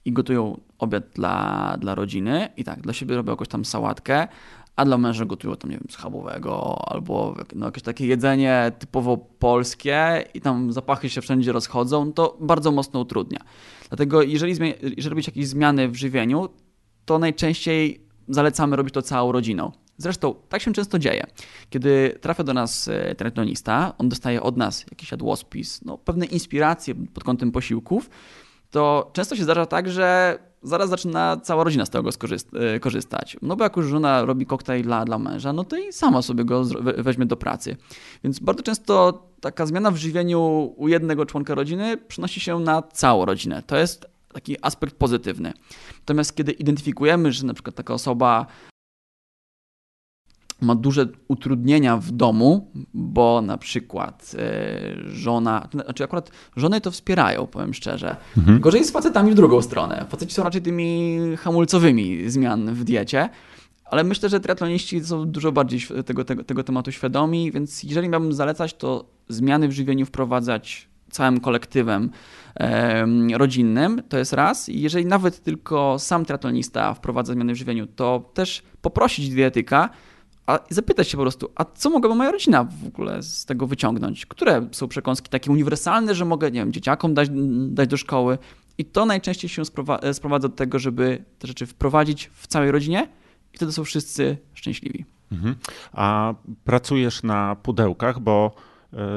i gotują obiad dla, dla rodziny i tak, dla siebie robią jakąś tam sałatkę, a dla męża gotują tam, nie wiem, schabowego albo no, jakieś takie jedzenie typowo polskie i tam zapachy się wszędzie rozchodzą, to bardzo mocno utrudnia. Dlatego jeżeli, jeżeli robić jakieś zmiany w żywieniu, to najczęściej zalecamy robić to całą rodziną. Zresztą tak się często dzieje. Kiedy trafia do nas e, triatlonista, on dostaje od nas jakiś jadłospis, no, pewne inspiracje pod kątem posiłków, to często się zdarza tak, że zaraz zaczyna cała rodzina z tego e, korzystać. No bo jak już żona robi koktajl dla, dla męża, no to i sama sobie go weźmie do pracy. Więc bardzo często taka zmiana w żywieniu u jednego członka rodziny przynosi się na całą rodzinę. To jest taki aspekt pozytywny. Natomiast kiedy identyfikujemy, że na przykład taka osoba ma duże utrudnienia w domu, bo na przykład e, żona, znaczy akurat żony to wspierają, powiem szczerze. Mhm. Gorzej jest z facetami w drugą stronę. Faceci są raczej tymi hamulcowymi zmian w diecie, ale myślę, że triatloniści są dużo bardziej tego, tego, tego tematu świadomi, więc jeżeli miałbym zalecać, to zmiany w żywieniu wprowadzać całym kolektywem e, rodzinnym, to jest raz. I jeżeli nawet tylko sam triatlonista wprowadza zmiany w żywieniu, to też poprosić dietetyka, a zapytać się po prostu, a co mogłaby moja rodzina w ogóle z tego wyciągnąć? Które są przekąski takie uniwersalne, że mogę, nie wiem, dzieciakom dać, dać do szkoły? I to najczęściej się sprowadza do tego, żeby te rzeczy wprowadzić w całej rodzinie i wtedy są wszyscy szczęśliwi. Mhm. A pracujesz na pudełkach, bo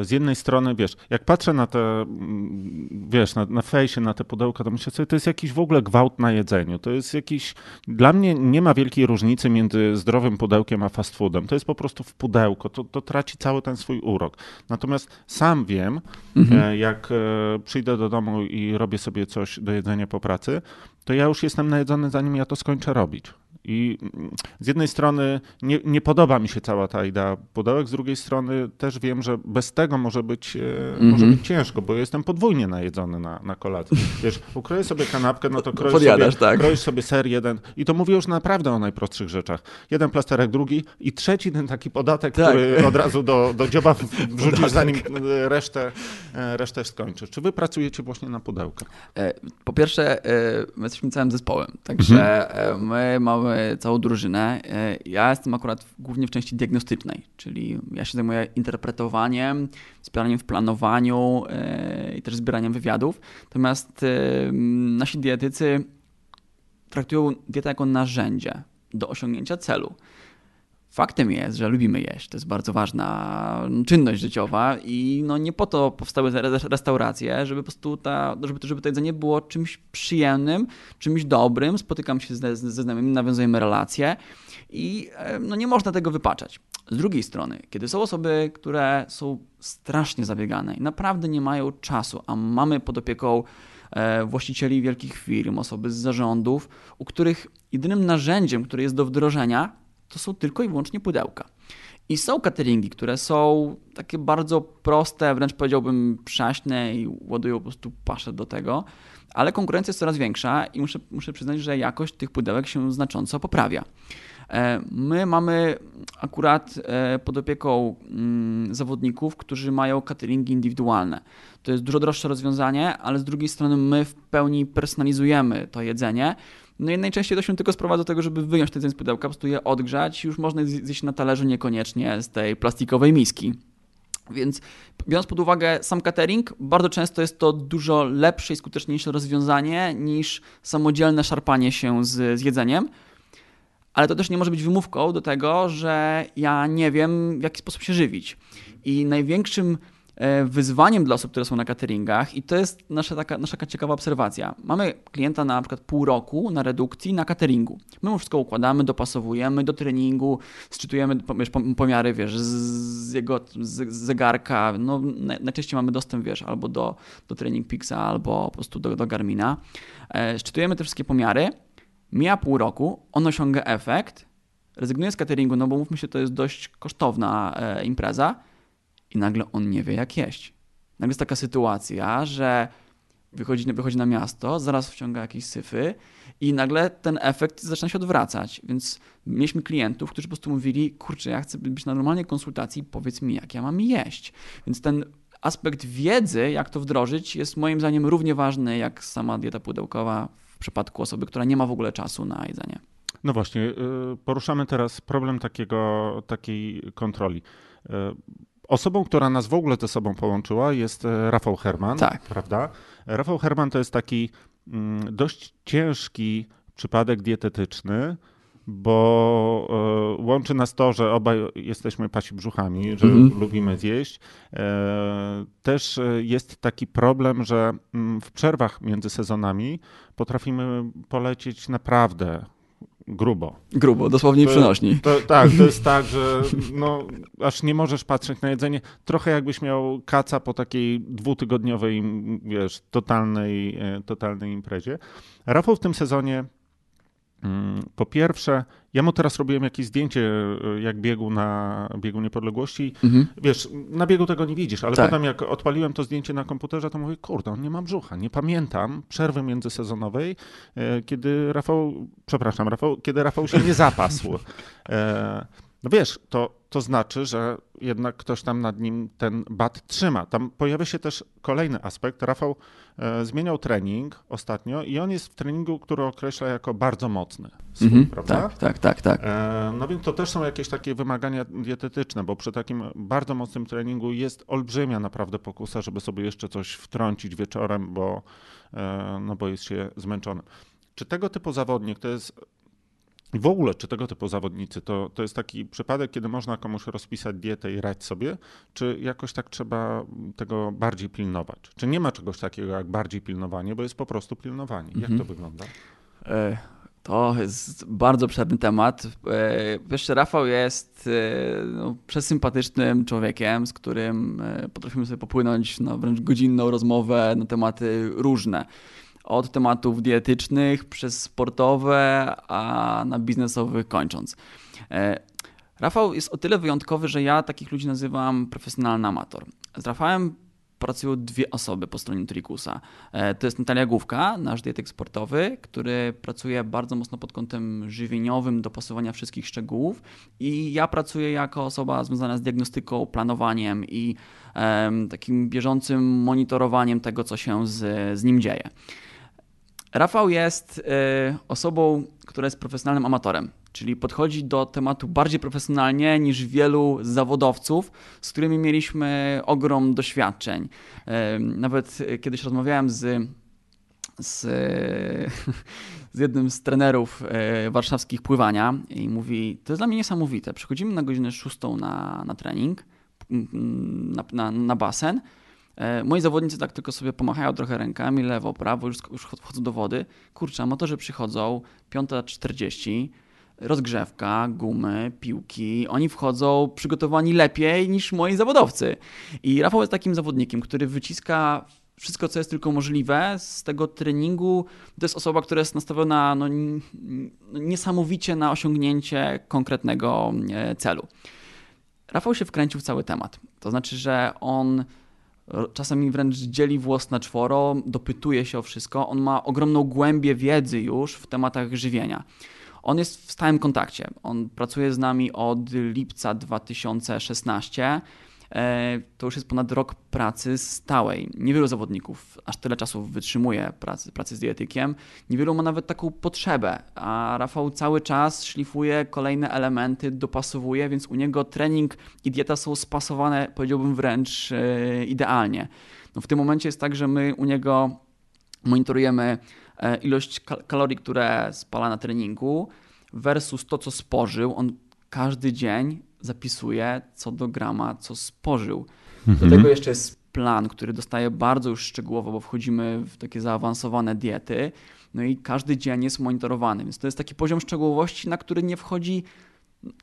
z jednej strony, wiesz, jak patrzę na te, mm, wiesz, na, na fejsie, na te pudełka, to myślę sobie, to jest jakiś w ogóle gwałt na jedzeniu. To jest jakiś, dla mnie nie ma wielkiej różnicy między zdrowym pudełkiem a fast foodem. To jest po prostu w pudełko, to, to traci cały ten swój urok. Natomiast sam wiem, mhm. E, jak e, przyjdę do domu i robię sobie coś do jedzenia po pracy, to ja już jestem najedzony, zanim ja to skończę robić. I z jednej strony nie, nie, podoba mi się cała ta idea pudełek, z drugiej strony też wiem, że bez tego może być, mm -hmm. może być ciężko, bo jestem podwójnie najedzony na, na kolację. Wiesz, ukroję sobie kanapkę, no to kroisz, sobie, tak. kroisz sobie ser jeden i to mówię już naprawdę o najprostszych rzeczach. Jeden plasterek, drugi i trzeci ten taki podatek, tak. który od razu do, do dzioba wrzucisz, zanim resztę, e, resztę skończysz. Czy wy pracujecie właśnie na pudełkach? E, po pierwsze, e, my jesteśmy całym zespołem, także mhm. my mamy całą drużynę. E, ja jestem akurat głównie w części diagnostycznej, czyli ja się zajmuję interpretowaniem, wspieraniem w planowaniu e, i też zbieraniem wywiadów. Natomiast e, nasi dietycy traktują dietę jako narzędzie do osiągnięcia celu. Faktem jest, że lubimy jeść. To jest bardzo ważna czynność życiowa i no nie po to powstały restauracje, żeby po prostu ta, żeby, żeby to jedzenie było czymś przyjemnym, czymś dobrym. Spotykam się ze, ze znajomymi, nawiązujemy relacje i no nie można tego wypaczać. Z drugiej strony, kiedy są osoby, które są strasznie zabiegane i naprawdę nie mają czasu, a mamy pod opieką e, właścicieli wielkich firm, osoby z zarządów, u których jedynym narzędziem, które jest do wdrożenia, to są tylko i wyłącznie pudełka. I są cateringi, które są takie bardzo proste, wręcz powiedziałbym przaśne i ładują po prostu paszę do tego, ale konkurencja jest coraz większa i muszę, muszę przyznać, że jakość tych pudełek się znacząco poprawia. E, my mamy akurat e, pod opieką mm, zawodników, którzy mają cateringi indywidualne. To jest dużo droższe rozwiązanie, ale z drugiej strony my w pełni personalizujemy to jedzenie no i najczęściej to się tylko sprowadza do tego, żeby wyjąć ten z pudełka, po prostu je odgrzać już można zjeść na talerzu niekoniecznie z tej plastikowej miski. Więc biorąc pod uwagę sam catering, bardzo często jest to dużo lepsze i skuteczniejsze rozwiązanie niż samodzielne szarpanie się z, z jedzeniem. Ale to też nie może być wymówką do tego, że ja nie wiem, w jaki sposób się żywić. I największym wyzwaniem dla osób, które są na cateringach i to jest nasza taka, nasza taka ciekawa obserwacja. Mamy klienta na przykład pół roku na redukcji na cateringu. My mu wszystko układamy, dopasowujemy do treningu, sczytujemy wiesz, pomiary wiesz, z jego z zegarka. No, najczęściej mamy dostęp wiesz, albo do, do Training Pixa, albo po prostu do, do Garmina. E, szczytujemy te wszystkie pomiary, mija pół roku, on osiąga efekt, rezygnuje z cateringu, no bo mówmy się, to jest dość kosztowna e, impreza, i nagle on nie wie, jak jeść. Nagle jest taka sytuacja, że wychodzi, wychodzi na miasto, zaraz wciąga jakieś syfy i nagle ten efekt zaczyna się odwracać. Więc mieliśmy klientów, którzy po prostu mówili, kurczę, ja chcę być na normalnej konsultacji, powiedz mi, jak ja mam jeść. Więc ten aspekt wiedzy, jak to wdrożyć, jest moim zdaniem równie ważny jak sama dieta pudełkowa przypadku osoby, która nie ma w ogóle czasu na jedzenie. No właśnie, y, poruszamy teraz problem takiego, takiej kontroli. Osobą, która nas w ogóle ze sobą połączyła jest y, Rafał Herman, tak. prawda? Rafał Herman to jest taki mm, dość ciężki przypadek dietetyczny, bo e, łączy nas to, że obaj jesteśmy pasi brzuchami, że mhm. lubimy zjeść. E, też jest taki problem, że mm, w przerwach między sezonami potrafimy polecieć naprawdę grubo. Grubo, dosłownie przenośni. To, tak, to jest tak, że no, aż nie możesz patrzeć na jedzenie. Trochę jakbyś miał kaca po takiej dwutygodniowej, wiesz, totalnej, e, totalnej imprezie. Rafał w tym sezonie po pierwsze, ja mu teraz robiłem jakieś zdjęcie, e, jak biegł na biegu niepodległości. Mhm. Wiesz, na biegu tego nie widzisz, ale tak. potem jak odpaliłem to zdjęcie na komputerze, to mówię, kurde, on nie ma brzucha. Nie pamiętam przerwy międzysezonowej, e, kiedy Rafał, przepraszam, Rafał, kiedy Rafał się nie zapasł. No wiesz, to, to znaczy, że jednak ktoś tam nad nim ten bat trzyma. Tam pojawia się też kolejny aspekt. Rafał e, zmieniał trening ostatnio i on jest w treningu, który określa jako bardzo mocny. Swój, mm -hmm, prawda? Tak, tak, tak. tak. E, no więc to też są jakieś takie wymagania dietetyczne, bo przy takim bardzo mocnym treningu jest olbrzymia naprawdę pokusa, żeby sobie jeszcze coś wtrącić wieczorem, bo, e, no bo jest się zmęczony. Czy tego typu zawodnik to jest i w ogóle, czy tego typu zawodnicy, to, to jest taki przypadek, kiedy można komuś rozpisać dietę i rać sobie, czy jakoś tak trzeba tego bardziej pilnować? Czy nie ma czegoś takiego jak bardziej pilnowanie, bo jest po prostu pilnowanie? Jak mhm. to wygląda? E, to jest bardzo obszerny temat. E, wiesz, Rafał jest e, no, przesympatycznym człowiekiem, z którym potrafimy sobie popłynąć na wręcz godzinną rozmowę na tematy różne od tematów dietetycznych przez sportowe, a na biznesowych kończąc. E, Rafał jest o tyle wyjątkowy, że ja takich ludzi nazywam profesjonalny amator. Z Rafałem pracują dwie osoby po stronie Trikusa. E, to jest Natalia Główka, nasz dietyk sportowy, który pracuje bardzo mocno pod kątem żywieniowym, dopasowania wszystkich szczegółów i ja pracuję jako osoba związana z diagnostyką, planowaniem i takim bieżącym monitorowaniem tego, co się z, z nim dzieje. Rafał jest y, osobą, która jest profesjonalnym amatorem, czyli podchodzi do tematu bardziej profesjonalnie niż wielu zawodowców, z którymi mieliśmy ogrom doświadczeń. Y, nawet kiedyś rozmawiałem z, z, z jednym z trenerów y, warszawskich pływania i mówi: To jest dla mnie niesamowite. Przychodzimy na godzinę szóstą na, na trening, na, na, na basen moi zawodnicy tak tylko sobie pomachają trochę rękami, lewo, prawo, już, już wchodzą do wody. Kurczę, amatorzy przychodzą, 5.40, rozgrzewka, gumy, piłki. Oni wchodzą przygotowani lepiej niż moi zawodowcy. I Rafał jest takim zawodnikiem, który wyciska wszystko, co jest tylko możliwe z tego treningu. To jest osoba, która jest nastawiona no, niesamowicie na osiągnięcie konkretnego e, celu. Rafał się wkręcił w cały temat. To znaczy, że on czasami wręcz dzieli włos na czworo, dopytuje się o wszystko. On ma ogromną głębię wiedzy już w tematach żywienia. On jest w stałym kontakcie. On pracuje z nami od lipca 2016 E, to już jest ponad rok pracy stałej. Niewielu zawodników aż tyle czasu wytrzymuje pracy, pracy z dietykiem. Niewielu ma nawet taką potrzebę, a Rafał cały czas szlifuje kolejne elementy, dopasowuje, więc u niego trening i dieta są spasowane, powiedziałbym wręcz e, idealnie. No w tym momencie jest tak, że my u niego monitorujemy e, ilość kalorii, które spala na treningu versus to, co spożył. On każdy dzień zapisuje co do grama, co spożył. Mhm. Do tego jeszcze jest plan, który dostaje bardzo już szczegółowo, bo wchodzimy w takie zaawansowane diety. No i każdy dzień jest monitorowany, więc to jest taki poziom szczegółowości, na który nie wchodzi,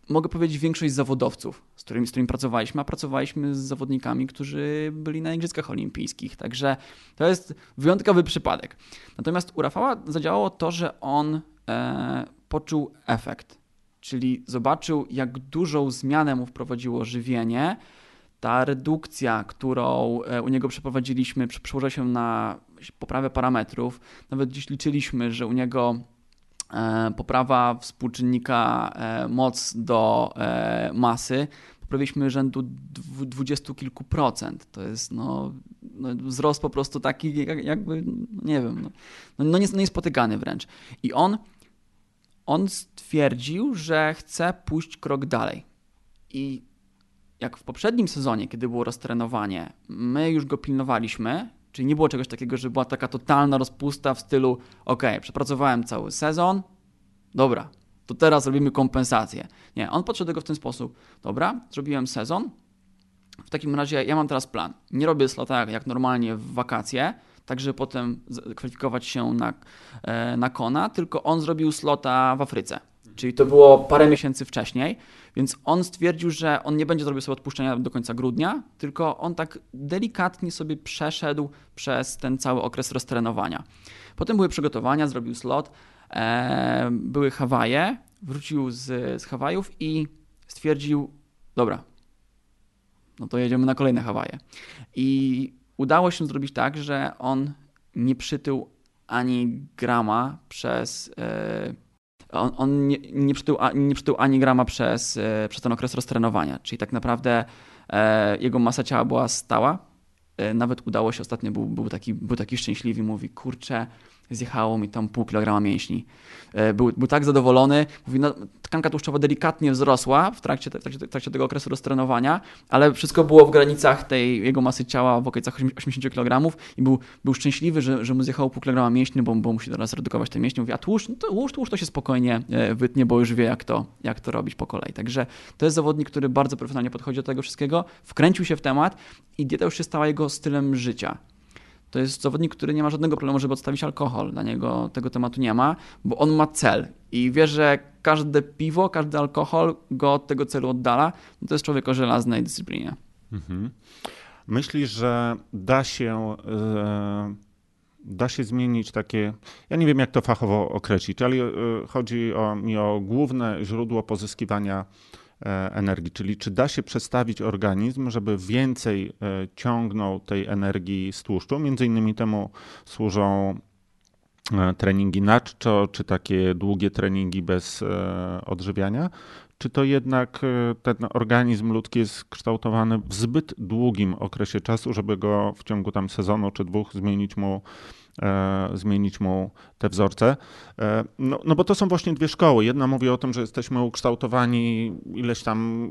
mogę powiedzieć, większość zawodowców, z którymi, z którymi pracowaliśmy, a pracowaliśmy z zawodnikami, którzy byli na Igrzyskach Olimpijskich. Także to jest wyjątkowy przypadek. Natomiast u Rafała zadziałało to, że on e, poczuł efekt czyli zobaczył, jak dużą zmianę mu wprowadziło żywienie. Ta redukcja, którą e, u niego przeprowadziliśmy, przełożyła się na poprawę parametrów. Nawet dziś liczyliśmy, że u niego e, poprawa współczynnika e, moc do masy poprawiliśmy rzędu dwudziestu kilku procent. To jest no, no, wzrost po prostu taki jakby, no nie wiem, no, no, no niespotykany wręcz. I on, on stwierdził, że chce pójść krok dalej. I jak w poprzednim sezonie, kiedy było roztrenowanie, my już go pilnowaliśmy, czyli nie było czegoś takiego, że była taka totalna rozpusta w stylu ok, przepracowałem cały sezon, dobra, to teraz robimy kompensację. Nie, on podszedł do tego w ten sposób. Dobra, zrobiłem sezon, w takim razie ja mam teraz plan. Nie robię slota jak normalnie w wakacje, tak żeby potem kwalifikować się na, e, na Kona, tylko on zrobił slota w Afryce. Czyli to było parę miesięcy wcześniej, więc on stwierdził, że on nie będzie zrobił sobie odpuszczenia do końca grudnia, tylko on tak delikatnie sobie przeszedł przez ten cały okres roztrenowania. Potem były przygotowania, zrobił slot, e, były Hawaje, wrócił z, z Hawajów i stwierdził, dobra, no to jedziemy na kolejne Hawaje. I udało się zrobić tak, że on nie przytył ani grama przez. E, on, on nie, nie, przytył, nie przytył ani grama przez, e, przez ten okres roztrenowania. Czyli tak naprawdę e, jego masa ciała była stała. Nawet udało się ostatnio, był, był, taki, był taki szczęśliwy, mówi: Kurczę, zjechało mi tam pół kilograma mięśni. E, był, był tak zadowolony, mówi, no, tkanka tłuszczowa delikatnie wzrosła w trakcie, w, trakcie, w trakcie tego okresu roztrenowania, ale wszystko było w granicach tej jego masy ciała w okolicach 80 kg i był, był szczęśliwy, że, że mu zjechało pół kilograma mięśni, bo, bo musi teraz redukować te mięśnie. Mówi, a tłuszcz, no tłuszcz, tłuszcz to się spokojnie e, wytnie, bo już wie jak to, jak to robić po kolei. Także to jest zawodnik, który bardzo profesjonalnie podchodzi do tego wszystkiego, wkręcił się w temat i dieta już się stała jego stylem życia. To jest zawodnik, który nie ma żadnego problemu, żeby odstawić alkohol. Dla niego tego tematu nie ma, bo on ma cel i wie, że każde piwo, każdy alkohol go od tego celu oddala. No to jest człowiek o żelaznej dyscyplinie. Mhm. Myślisz, że da się, e, da się zmienić takie, ja nie wiem jak to fachowo określić, ale e, chodzi o, mi o główne źródło pozyskiwania energii, czyli czy da się przestawić organizm, żeby więcej e, ciągnął tej energii z tłuszczu. Między innymi temu służą e, treningi na czczo, czy takie długie treningi bez odżywiania, czy to jednak ten organizm ludzki jest kształtowany w zbyt długim okresie czasu, żeby go w ciągu tam sezonu czy dwóch zmienić mu E, zmienić mu te wzorce. E, no, no bo to są właśnie dwie szkoły. Jedna mówi o tym, że jesteśmy ukształtowani ileś tam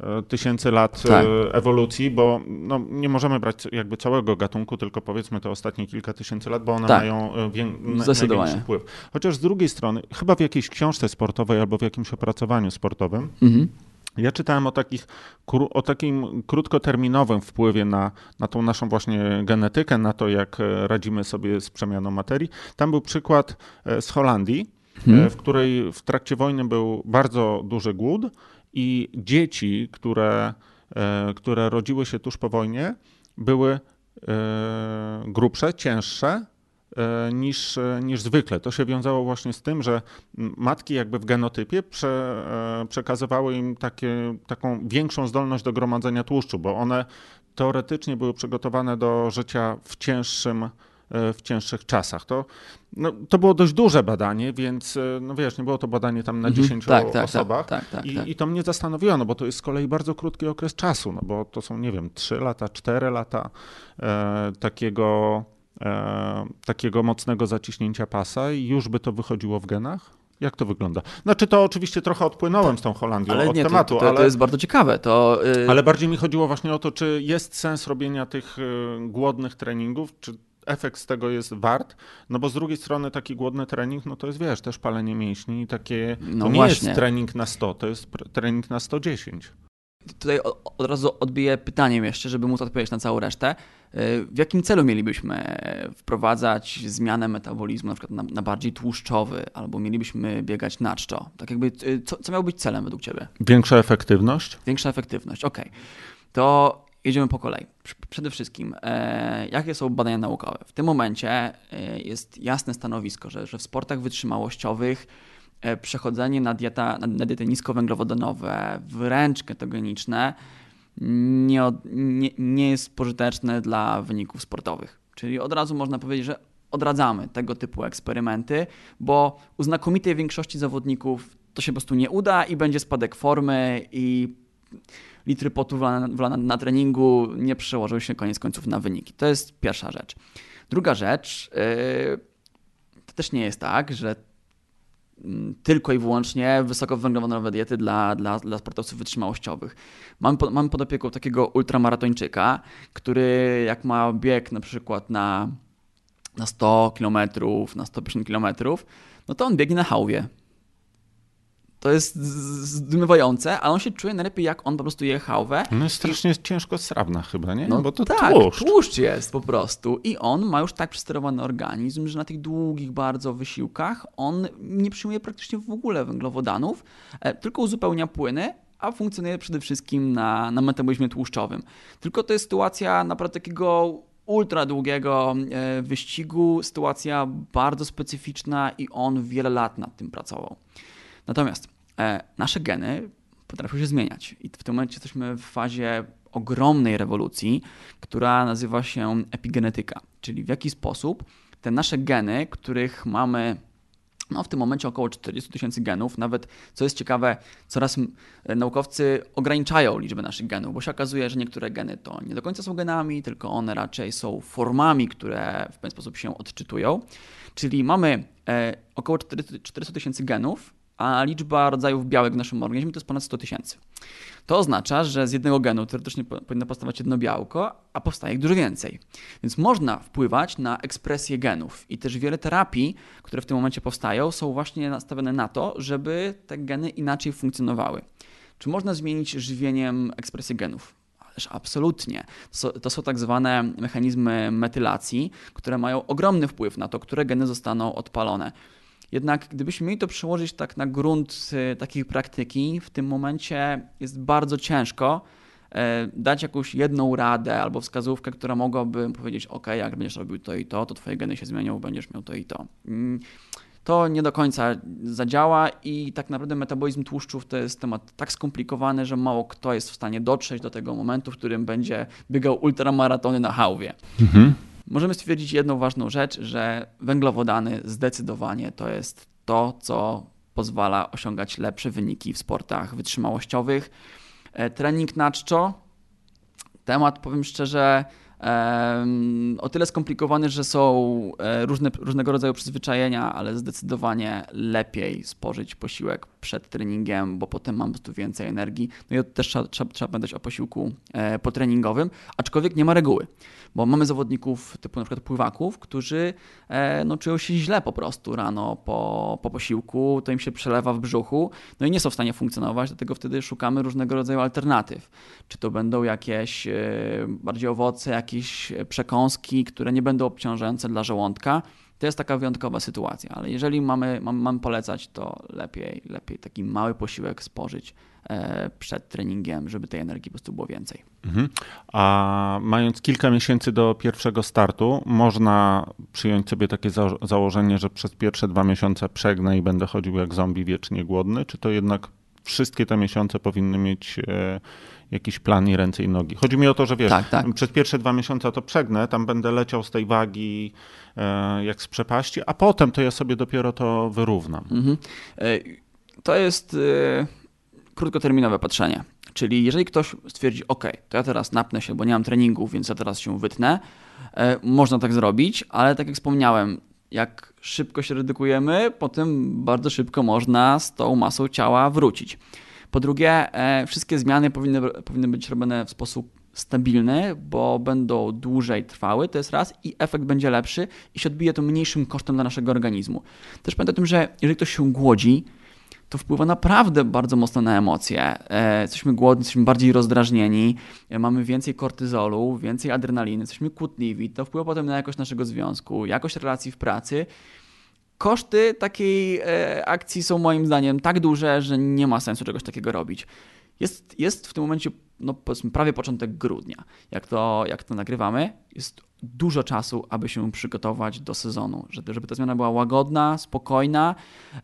e, tysięcy lat tak. ewolucji, bo no, nie możemy brać jakby całego gatunku, tylko powiedzmy te ostatnie kilka tysięcy lat, bo one tak. mają największy wpływ. Chociaż z drugiej strony, chyba w jakiejś książce sportowej albo w jakimś opracowaniu sportowym, mhm ja czytałem o, takich, o takim krótkoterminowym wpływie na, na tą naszą właśnie genetykę, na to, jak e, radzimy sobie z przemianą materii. Tam był przykład e, z Holandii, hmm. w której w trakcie wojny był bardzo duży głód i dzieci, które, które rodziły się tuż po wojnie, były grubsze, cięższe niż, e, niż zwykle. To się wiązało właśnie z tym, że matki jakby w genotypie prze, e, przekazywały im takie, taką większą zdolność do gromadzenia tłuszczu, bo one teoretycznie były przygotowane do życia w cięższym w cięższych czasach. To, no, to było dość duże badanie, więc no wiesz, nie było to badanie tam na 10 mhm. tak, tak, osobach tak, tak, I, tak. I, to mnie zastanowiło, no bo to jest z kolei bardzo krótki okres czasu, no bo to są, nie wiem, 3 lata, 4 lata e, takiego e, takiego mocnego zaciśnięcia pasa i już by to wychodziło w genach? Jak to wygląda? Znaczy to oczywiście trochę odpłynąłem z tą Holandią ale od nie, tematu, to, to, ale... to jest bardzo ciekawe. To, yy... Ale bardziej mi chodziło właśnie o to, czy jest sens robienia tych y, głodnych treningów, czy efekt z tego jest wart, no bo z drugiej strony taki głodny trening, no to jest wiesz, też palenie mięśni i takie, no to nie właśnie. jest trening na 100, to jest trening na 110 tutaj od razu odbiję pytaniem jeszcze, żeby móc odpowiedzieć na całą resztę. Y, w jakim celu mielibyśmy wprowadzać zmianę metabolizmu na przykład na, na bardziej tłuszczowy, albo mielibyśmy biegać na czczo? Tak jakby, y, co, co miało być celem według Ciebie? Większa efektywność? Większa efektywność, okej. Okay. To jedziemy po kolei. Przede wszystkim, e, jakie są badania naukowe? W tym momencie e, jest jasne stanowisko, że, że w sportach wytrzymałościowych E, przechodzenie na, dieta, na diety niskowęglowodanowe, wręcz ketogeniczne, nie, nie, nie jest pożyteczne dla wyników sportowych. Czyli od razu można powiedzieć, że odradzamy tego typu eksperymenty, bo u znakomitej większości zawodników to się po prostu nie uda i będzie spadek formy i litry potu wlane, na treningu nie przełożyły się koniec końców na wyniki. To jest pierwsza rzecz. Druga rzecz, yy, to też nie jest tak, że tylko i wyłącznie wysokowęglowodanowe diety dla, dla, dla sportowców wytrzymałościowych. Mamy pod, mamy pod opieką takiego ultramaratończyka, który jak ma bieg na przykład na, na 100 km, na 150 km, no to on biegnie na hałwie. To jest zdumiewające, ale on się czuje najlepiej, jak on po prostu je hałwę. No jest strasznie I... ciężko strawna chyba, nie? No bo to tak, tłuszcz. tłuszcz jest po prostu. I on ma już tak przesterowany organizm, że na tych długich bardzo wysiłkach on nie przyjmuje praktycznie w ogóle węglowodanów, e, tylko uzupełnia płyny, a funkcjonuje przede wszystkim na, na metabolizmie tłuszczowym. Tylko to jest sytuacja naprawdę takiego ultra długiego e, wyścigu, sytuacja bardzo specyficzna i on wiele lat nad tym pracował. Natomiast e, nasze geny potrafią się zmieniać i w tym momencie jesteśmy w fazie ogromnej rewolucji, która nazywa się epigenetyka, czyli w jaki sposób te nasze geny, których mamy no, w tym momencie około 40 tysięcy genów. Nawet, co jest ciekawe, coraz naukowcy ograniczają liczbę naszych genów, bo się okazuje, że niektóre geny to nie do końca są genami, tylko one raczej są formami, które w pewien sposób się odczytują. Czyli mamy e, około 400 tysięcy genów, a liczba rodzajów białek w naszym organizmie to jest ponad 100 tysięcy. To oznacza, że z jednego genu teoretycznie powinno powstawać jedno białko, a powstaje ich dużo więcej. Więc można wpływać na ekspresję genów i też wiele terapii, które w tym momencie powstają, są właśnie nastawione na to, żeby te geny inaczej funkcjonowały. Czy można zmienić żywieniem ekspresję genów? Ależ absolutnie. To są tak zwane mechanizmy metylacji, które mają ogromny wpływ na to, które geny zostaną odpalone. Jednak gdybyśmy mieli to przełożyć tak na grunt y, takiej praktyki, w tym momencie jest bardzo ciężko e, dać jakąś jedną radę albo wskazówkę, która mogłaby powiedzieć, ok, jak będziesz robił to i to, to twoje geny się zmienią, będziesz miał to i to. Mm, to nie do końca zadziała i tak naprawdę metabolizm tłuszczów to jest temat tak skomplikowany, że mało kto jest w stanie dotrzeć do tego momentu, w którym będzie biegał ultramaratony na hałwie. Mhm możemy stwierdzić jedną ważną rzecz, że węglowodany zdecydowanie to jest to, co pozwala osiągać lepsze wyniki w sportach wytrzymałościowych. E, trening na czczo, temat powiem szczerze, o tyle skomplikowany, że są e, różne, różnego rodzaju przyzwyczajenia, ale zdecydowanie lepiej spożyć posiłek przed treningiem, bo potem mam tu więcej energii. No i też trzeba, trzeba, trzeba pamiętać o posiłku e, potreningowym, aczkolwiek nie ma reguły, bo mamy zawodników typu na przykład pływaków, którzy e, no, czują się źle po prostu rano po, po posiłku, to im się przelewa w brzuchu, no i nie są w stanie funkcjonować, dlatego wtedy szukamy różnego rodzaju alternatyw. Czy to będą jakieś bardziej owoce, jakieś przekąski, które nie będą obciążające dla żołądka. To jest taka wyjątkowa sytuacja, ale jeżeli mamy, mamy polecać, to lepiej, lepiej taki mały posiłek spożyć e, przed treningiem, żeby tej energii po prostu było więcej. Mhm. A mając kilka miesięcy do pierwszego startu, można przyjąć sobie takie za założenie, że przez pierwsze dwa miesiące przegnę i będę chodził jak zombie wiecznie głodny, czy to jednak wszystkie te miesiące powinny mieć e, jakiś plan i ręce i nogi. Chodzi mi o to, że wiesz, tak, tak. przez pierwsze dwa miesiące to przegnę, tam będę leciał z tej wagi e, jak z przepaści, a potem to ja sobie dopiero to wyrównam. Mhm. E, to jest e, krótkoterminowe patrzenie. Czyli jeżeli ktoś stwierdzi, OK, to ja teraz napnę się, bo nie mam treningów, więc ja teraz się wytnę, można tak zrobić, ale tak jak wspomniałem, jak szybko się redukujemy, potem bardzo szybko można z tą masą ciała wrócić. Po drugie, e, wszystkie zmiany powinny, powinny być robione w sposób stabilny, bo będą dłużej trwały, to jest raz, i efekt będzie lepszy i się odbije to mniejszym kosztem dla naszego organizmu. Też pamiętaj o tym, że jeżeli ktoś się głodzi, to wpływa naprawdę bardzo mocno na emocje. E, jesteśmy głodni, jesteśmy bardziej rozdrażnieni, e, mamy więcej kortyzolu, więcej adrenaliny, jesteśmy kłótliwi. To wpływa potem na jakość naszego związku, jakość relacji w pracy koszty takiej e, akcji są moim zdaniem tak duże, że nie ma sensu czegoś takiego robić. Jest, jest w tym momencie no powiedzmy prawie początek grudnia. Jak to, jak to nagrywamy, jest dużo czasu, aby się przygotować do sezonu, żeby, żeby ta zmiana była łagodna, spokojna.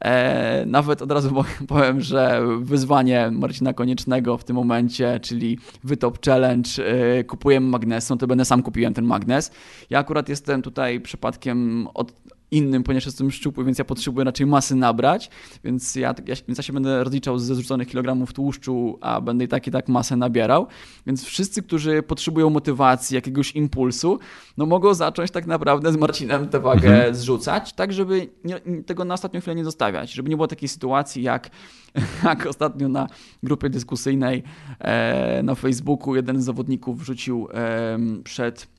E, nawet od razu powiem, że wyzwanie Marcina Koniecznego w tym momencie, czyli Wytop Challenge, e, kupujemy magnes, no to będę sam kupiłem ten magnes. Ja akurat jestem tutaj przypadkiem od, innym, ponieważ jestem szczupły, więc ja potrzebuję raczej masy nabrać, więc ja, ja, więc ja się będę rozliczał ze zrzuconych kilogramów tłuszczu, a będę i tak i tak masę nabierał. Więc wszyscy, którzy potrzebują motywacji, jakiegoś impulsu, no mogą zacząć tak naprawdę z Marcinem tę wagę mhm. zrzucać, tak żeby nie, tego na ostatnią chwilę nie zostawiać, żeby nie było takiej sytuacji jak, jak ostatnio na grupie dyskusyjnej e, na Facebooku jeden z zawodników wrzucił e, przed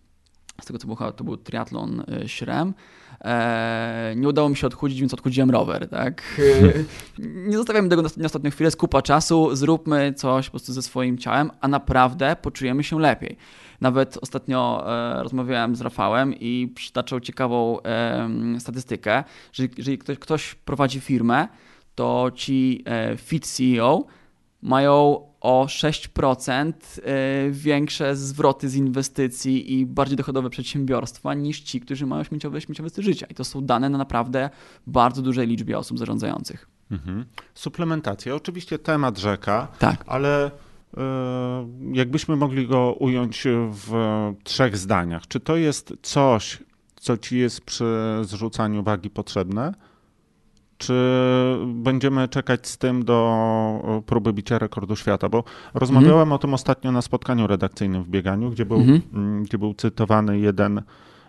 z tego co było, to był triatlon e, Śrem. E, nie udało mi się odchudzić, więc odchudziłem rower. Tak? E, nie zostawiamy tego na ostatnią chwilę, skupa czasu, zróbmy coś po prostu ze swoim ciałem, a naprawdę poczujemy się lepiej. Nawet ostatnio e, rozmawiałem z Rafałem i przytaczał ciekawą e, statystykę, że jeżeli ktoś, ktoś prowadzi firmę, to ci e, fit CEO mają o 6% e, większe zwroty z inwestycji i bardziej dochodowe przedsiębiorstwa niż ci, którzy mają śmieciowe, śmieciowe styl życia. I to są dane na naprawdę bardzo dużej liczbie osób zarządzających. Mhm. Suplementacja, oczywiście temat rzeka, tak. ale e, jakbyśmy mogli go ująć w trzech zdaniach. Czy to jest coś, co ci jest przy zrzucaniu wagi potrzebne? Czy będziemy czekać z tym do próby bicia rekordu świata? Bo rozmawiałem mhm. o tym ostatnio na spotkaniu redakcyjnym w bieganiu, gdzie był, mhm. Gdzie był cytowany jeden,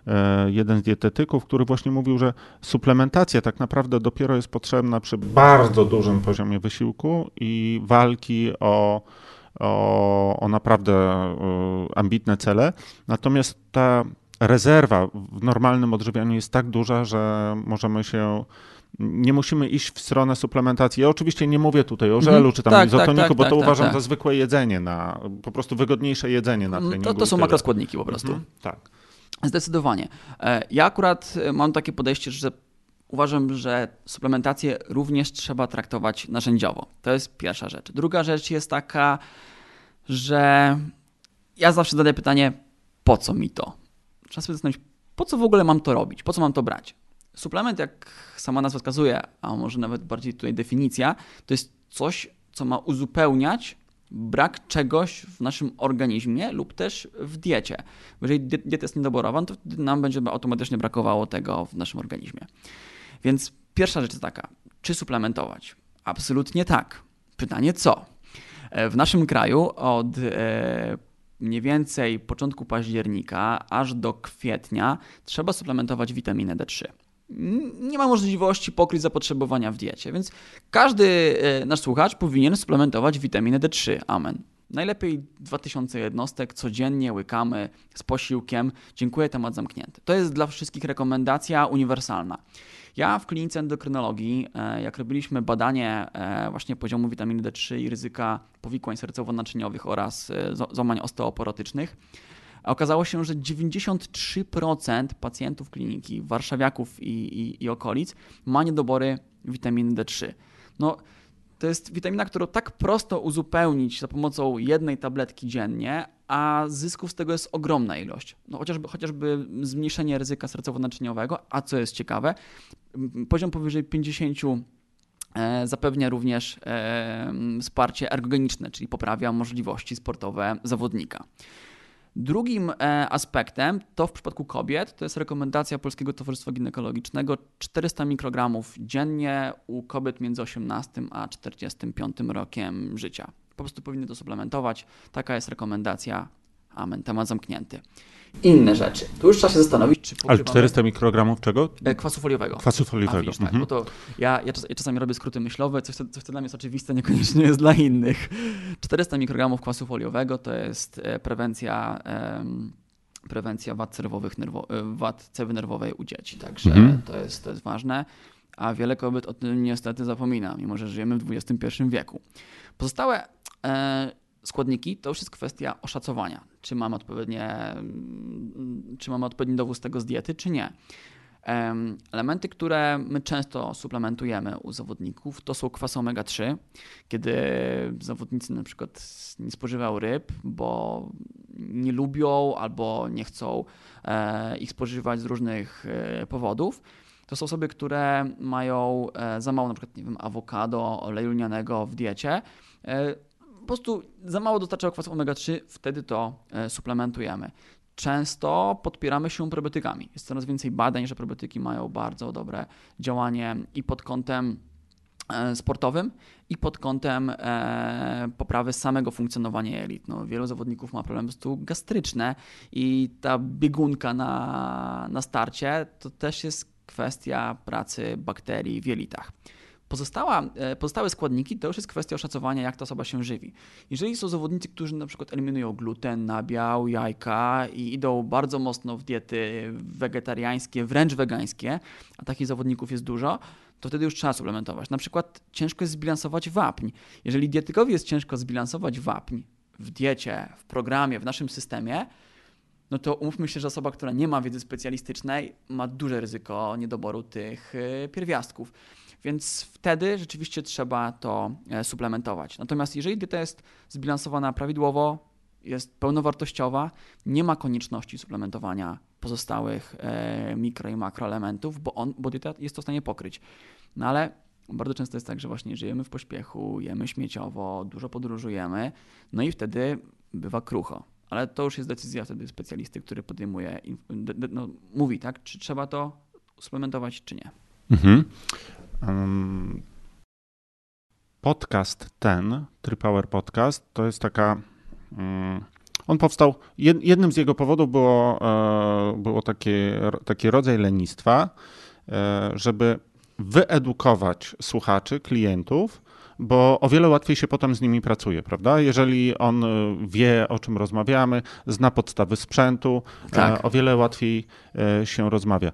e, jeden z dietetyków, który właśnie mówił, że suplementacja tak naprawdę dopiero jest potrzebna przy bardzo dużym poziomie wysiłku i walki o, o, o naprawdę e, ambitne cele. Natomiast ta rezerwa w normalnym odżywianiu jest tak duża, że możemy się nie musimy iść w stronę suplementacji. Ja oczywiście nie mówię tutaj o żelu mhm. czy tam tak, izotoniku, tak, tak, bo to tak, uważam tak. za zwykłe jedzenie, na, po prostu wygodniejsze jedzenie na mm, treningu. To, to są makroskładniki po prostu. Mhm, tak. Zdecydowanie. E, ja akurat e, mam takie podejście, że uważam, że suplementację również trzeba traktować narzędziowo. To jest pierwsza rzecz. Druga rzecz jest taka, że ja zawsze zadaję pytanie, po co mi to? Trzeba sobie zastanowić, po co w ogóle mam to robić? Po co mam to brać? Suplement, jak sama nazwa wskazuje, a może nawet bardziej tutaj definicja, to jest coś, co ma uzupełniać brak czegoś w naszym organizmie lub też w diecie. Jeżeli dieta jest niedoborowa, to wtedy nam będzie automatycznie brakowało tego w naszym organizmie. Więc pierwsza rzecz jest taka, czy suplementować? Absolutnie tak. Pytanie co? E, w naszym kraju od e, mniej więcej początku października aż do kwietnia trzeba suplementować witaminę D3 nie ma możliwości pokryć zapotrzebowania w diecie, więc każdy e, nasz słuchacz powinien suplementować witaminę D3. Amen. Najlepiej 2000 jednostek codziennie łykamy z posiłkiem. Dziękuję, temat zamknięty. To jest dla wszystkich rekomendacja uniwersalna. Ja w klinice endokrynologii, e, jak robiliśmy badanie e, właśnie poziomu witaminy D3 i ryzyka powikłań sercowo-naczyniowych oraz złamań osteoporotycznych, okazało się, że 93% pacjentów kliniki, warszawiaków i, i, i okolic ma niedobory witaminy D3. No, to jest witamina, którą tak prosto uzupełnić za pomocą jednej tabletki dziennie, a zysków z tego jest ogromna ilość. No chociażby, chociażby zmniejszenie ryzyka sercowo-naczyniowego, a co jest ciekawe, poziom powyżej 50 e, zapewnia również e, wsparcie ergogeniczne, czyli poprawia możliwości sportowe zawodnika. Drugim e, aspektem to w przypadku kobiet to jest rekomendacja Polskiego Towarzystwa Ginekologicznego 400 mikrogramów dziennie u kobiet między 18 a 45 rokiem życia. Po prostu powinny to suplementować. Taka jest rekomendacja. Amen. Temat zamknięty inne rzeczy. Tu już trzeba się zastanowić, czy Ale 400 mikrogramów czego? E, kwasu foliowego. Kwasu foliowego. A, widzisz, tak, mhm. bo to ja, ja, czas, ja, czasami robię skróty myślowe, coś, coś co dla mnie jest oczywiste, niekoniecznie jest dla innych. 400 mikrogramów kwasu foliowego to jest e, prewencja... Um, prewencja wad, nerwowych, nerwo, e, wad cewy nerwowej u dzieci. Także mhm. to, jest, to jest ważne. A wiele kobiet o tym niestety zapomina, mimo że żyjemy w XXI wieku. Pozostałe e, składniki to już jest kwestia oszacowania, czy mamy odpowiednie, mm, czy mamy odpowiedni dowód z tego z diety, czy nie. Elementy, które my często suplementujemy u zawodników, to są kwasy omega-3, kiedy zawodnicy na przykład nie spożywają ryb, bo nie lubią albo nie chcą e, ich spożywać z różnych e, powodów. To są osoby, które mają e, za mało na przykład nie wiem, awokado, oleju lnianego w diecie po prostu za mało dostarczało kwasu omega-3, wtedy to e, suplementujemy. często podpieramy się probiotykami. Jest coraz więcej badań, że probiotyki mają bardzo dobre działanie i pod kątem e, sportowym i pod kątem e, poprawy samego funkcjonowania jelit. No, wielu zawodników ma problemy po gastryczne i ta biegunka na, na starcie to też jest kwestia pracy bakterii w jelitach. Pozostała, e, pozostałe składniki to już jest kwestia oszacowania, jak ta osoba się żywi. Jeżeli są zawodnicy, którzy na przykład eliminują gluten, nabiał, jajka i idą bardzo mocno w diety wegetariańskie, wręcz wegańskie, a takich zawodników jest dużo, to wtedy już trzeba suplementować. Na przykład ciężko jest zbilansować wapń. Jeżeli dietykowi jest ciężko zbilansować wapń w diecie, w programie, w naszym systemie, no to umówmy się, że osoba, która nie ma wiedzy specjalistycznej, ma duże ryzyko niedoboru tych y, pierwiastków. Więc wtedy rzeczywiście trzeba to e, suplementować. Natomiast jeżeli dieta jest zbilansowana prawidłowo, jest pełnowartościowa, nie ma konieczności suplementowania pozostałych e, mikro i makroelementów, bo, on, bo dieta jest to w stanie pokryć. No ale bardzo często jest tak, że właśnie żyjemy w pośpiechu, jemy śmieciowo, dużo podróżujemy, no i wtedy bywa krucho. Ale to już jest decyzja wtedy specjalisty, który podejmuje, no, mówi, tak, czy trzeba to suplementować, czy nie. Mhm. Podcast ten, Tripower Podcast, to jest taka. Mm, on powstał. Jednym z jego powodów było, e, było takie, taki rodzaj lenistwa, e, żeby wyedukować słuchaczy, klientów, bo o wiele łatwiej się potem z nimi pracuje, prawda? Jeżeli on e, wie, o czym rozmawiamy, zna podstawy sprzętu, tak. o wiele łatwiej się rozmawia.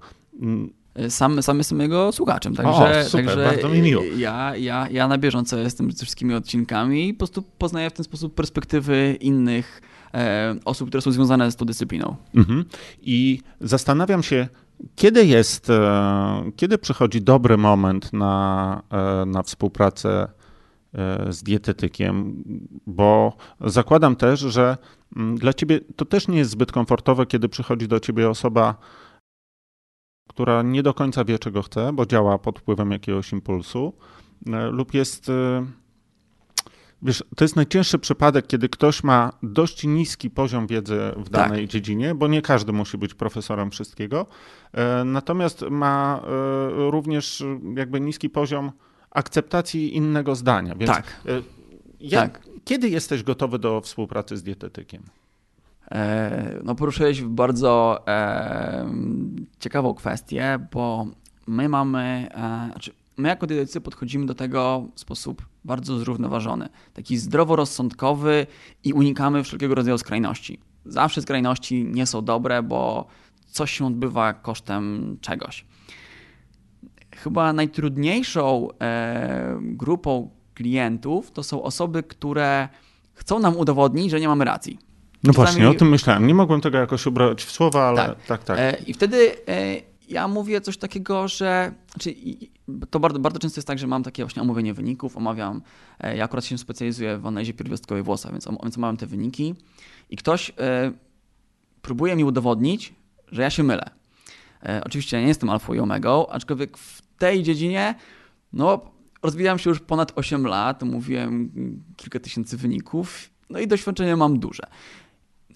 Sam, sam jestem jego słuchaczem, także, o, super, także bardzo mi miło. Ja, ja, ja na bieżąco jestem ze wszystkimi odcinkami i po prostu poznaję w ten sposób perspektywy innych e, osób, które są związane z tą dyscypliną. Mhm. I zastanawiam się, kiedy jest, e, kiedy przychodzi dobry moment na, e, na współpracę e, z dietetykiem, bo zakładam też, że mm, dla ciebie to też nie jest zbyt komfortowe, kiedy przychodzi do ciebie osoba, która nie do końca wie, czego chce, bo działa pod wpływem jakiegoś impulsu, e, lub jest. E, wiesz, to jest najcięższy przypadek, kiedy ktoś ma dość niski poziom wiedzy w tak. danej tak. dziedzinie, bo nie każdy musi być profesorem wszystkiego. E, natomiast ma również jakby niski poziom akceptacji innego zdania. Więc tak. Jak, tak. Kiedy jesteś gotowy do współpracy z dietetykiem? E, no, poruszyłeś bardzo e, ciekawą kwestię, bo my mamy, e, znaczy my jako dietetycy podchodzimy do tego w sposób bardzo zrównoważony, taki zdroworozsądkowy i unikamy wszelkiego rodzaju skrajności. Zawsze skrajności nie są dobre, bo coś się odbywa kosztem czegoś. Chyba najtrudniejszą grupą klientów to są osoby, które chcą nam udowodnić, że nie mamy racji no właśnie, o tym myślałem. Nie mogłem tego jakoś ubrać w słowa, ale tak, tak. tak. E, I wtedy e, ja mówię coś takiego, że znaczy, to bardzo, bardzo często jest tak, że mam takie właśnie omówienie wyników, omawiam, e, ja akurat się specjalizuję w analizie pierwiastkowej włosa, więc, więc omawiam te wyniki i ktoś próbuje mi udowodnić, że ja się mylę. Oczywiście ja nie jestem alfą i omegą, aczkolwiek w tej dziedzinie no, rozwijam się już ponad 8 lat, mówiłem kilka tysięcy wyników, no i doświadczenie mam duże.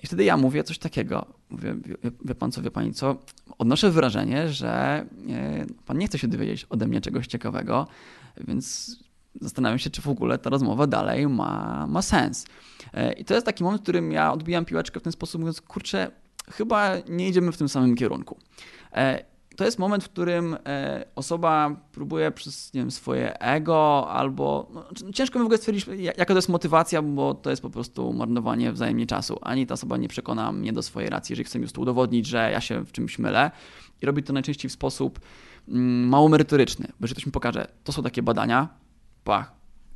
I wtedy ja mówię coś takiego. Mówię, wie, wie pan co, wie pani co? Odnoszę wrażenie, że e, pan nie chce się dowiedzieć ode mnie czegoś ciekawego, więc zastanawiam się, czy w ogóle ta rozmowa dalej ma, ma sens. E, I to jest taki moment, w którym ja odbijam piłeczkę w ten sposób, mówiąc, kurczę, chyba nie idziemy w tym samym kierunku. To jest moment, w którym e, osoba próbuje przez nie wiem, swoje ego albo. No, no, ciężko mi w ogóle stwierdzić, jaka to jest motywacja, bo to jest po prostu marnowanie wzajemnie czasu. Ani ta osoba nie przekona mnie do swojej racji, jeżeli chce mi już udowodnić, że ja się w czymś mylę. I robi to najczęściej w sposób mm, mało merytoryczny, bo jeżeli ktoś mi pokaże, to są takie badania, pach.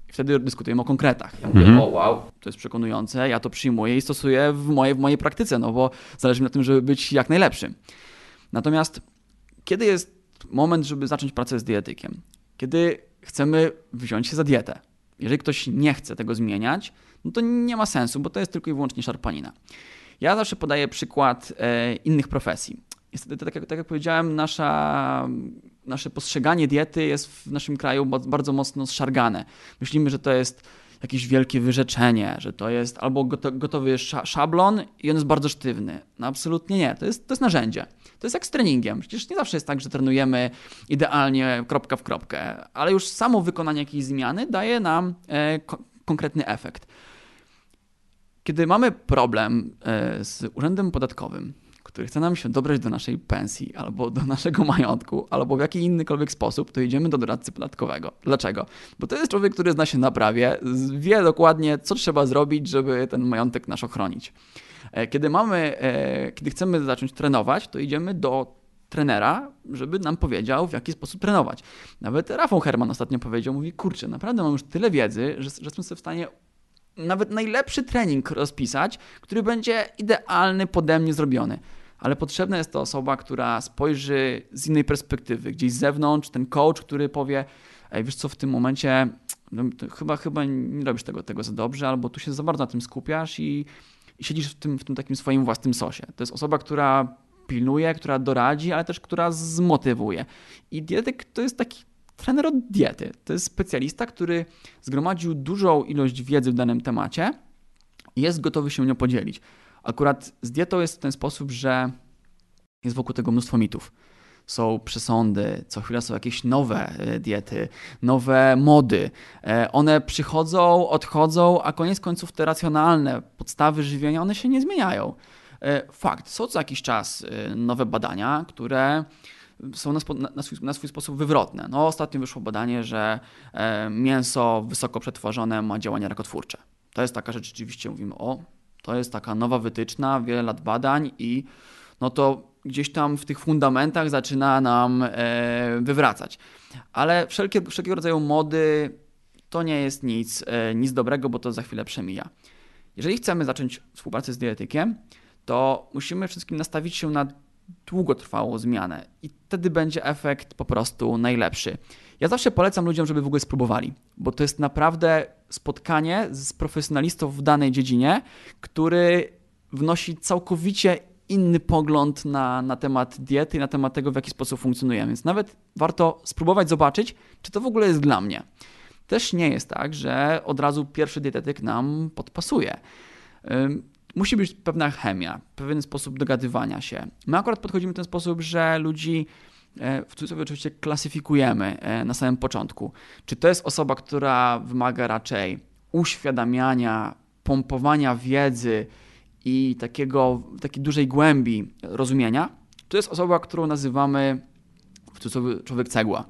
I wtedy dyskutujemy o konkretach. Ja mówię, mhm. o wow, to jest przekonujące, ja to przyjmuję i stosuję w mojej, w mojej praktyce, no bo zależy mi na tym, żeby być jak najlepszym. Natomiast kiedy jest moment, żeby zacząć pracę z dietykiem? Kiedy chcemy wziąć się za dietę. Jeżeli ktoś nie chce tego zmieniać, no to nie ma sensu, bo to jest tylko i wyłącznie szarpanina. Ja zawsze podaję przykład e, innych profesji. Niestety, tak jak, tak jak powiedziałem, nasza, nasze postrzeganie diety jest w naszym kraju bardzo mocno zszargane. Myślimy, że to jest jakieś wielkie wyrzeczenie, że to jest albo gotowy szablon i on jest bardzo sztywny. No absolutnie nie, to jest, to jest narzędzie. To jest jak z treningiem. Przecież nie zawsze jest tak, że trenujemy idealnie kropka w kropkę, ale już samo wykonanie jakiejś zmiany daje nam e, ko konkretny efekt. Kiedy mamy problem e, z urzędem podatkowym, który chce nam się dobrać do naszej pensji, albo do naszego majątku, albo w jakiś innykolwiek sposób, to idziemy do doradcy podatkowego. Dlaczego? Bo to jest człowiek, który zna się na prawie, wie dokładnie, co trzeba zrobić, żeby ten majątek nasz ochronić. E, kiedy mamy, e, kiedy chcemy zacząć trenować, to idziemy do trenera, żeby nam powiedział, w jaki sposób trenować. Nawet Rafał Herman ostatnio powiedział, mówi, kurczę, naprawdę mam już tyle wiedzy, że, że jestem sobie w stanie nawet najlepszy trening rozpisać, który będzie idealny pode mnie zrobiony. Ale potrzebna jest to osoba, która spojrzy z innej perspektywy, gdzieś z zewnątrz, ten coach, który powie, ej, wiesz co, w tym momencie no, chyba, chyba nie robisz tego, tego za dobrze, albo tu się za bardzo na tym skupiasz i, i siedzisz w tym, w tym takim swoim własnym sosie. To jest osoba, która pilnuje, która doradzi, ale też która zmotywuje. I dietetyk to jest taki trener od diety. To jest specjalista, który zgromadził dużą ilość wiedzy w danym temacie i jest gotowy się nią podzielić. Akurat z dietą jest w ten sposób, że jest wokół tego mnóstwo mitów. Są przesądy, co chwila są jakieś nowe e, diety, nowe mody. E, one przychodzą, odchodzą, a koniec końców te racjonalne podstawy żywienia, one się nie zmieniają. E, fakt, są co jakiś czas nowe badania, które są na, na, swój, na, swój, sposób wywrotne. No, ostatnio wyszło badanie, że mięso wysoko przetworzone ma działania rakotwórcze. To jest taka rzecz, rzeczywiście mówimy, o, to jest taka nowa wytyczna, wiele lat badań i no to gdzieś tam w tych fundamentach zaczyna nam e, wywracać. Ale wszelkie, wszelkiego rodzaju mody to nie jest nic, e, nic dobrego, bo to za chwilę przemija. Jeżeli chcemy zacząć współpracę z dietetykiem, to musimy wszystkim nastawić się na długotrwałą zmianę i wtedy będzie efekt po prostu najlepszy. Ja zawsze polecam ludziom, żeby w ogóle spróbowali, bo to jest naprawdę spotkanie z profesjonalistą w danej dziedzinie, który wnosi całkowicie inny pogląd na, na temat diety i na temat tego, w jaki sposób funkcjonujemy. Więc nawet warto spróbować zobaczyć, czy to w ogóle jest dla mnie. Też nie jest tak, że od razu pierwszy dietetyk nam podpasuje. Musi być pewna chemia, pewien sposób dogadywania się. My akurat podchodzimy w ten sposób, że ludzi w cudzysłowie oczywiście klasyfikujemy e, na samym początku. Czy to jest osoba, która wymaga raczej uświadamiania, pompowania wiedzy i takiego, takiej dużej głębi rozumienia, to jest osoba, którą nazywamy w cudzysłowie człowiek cegła.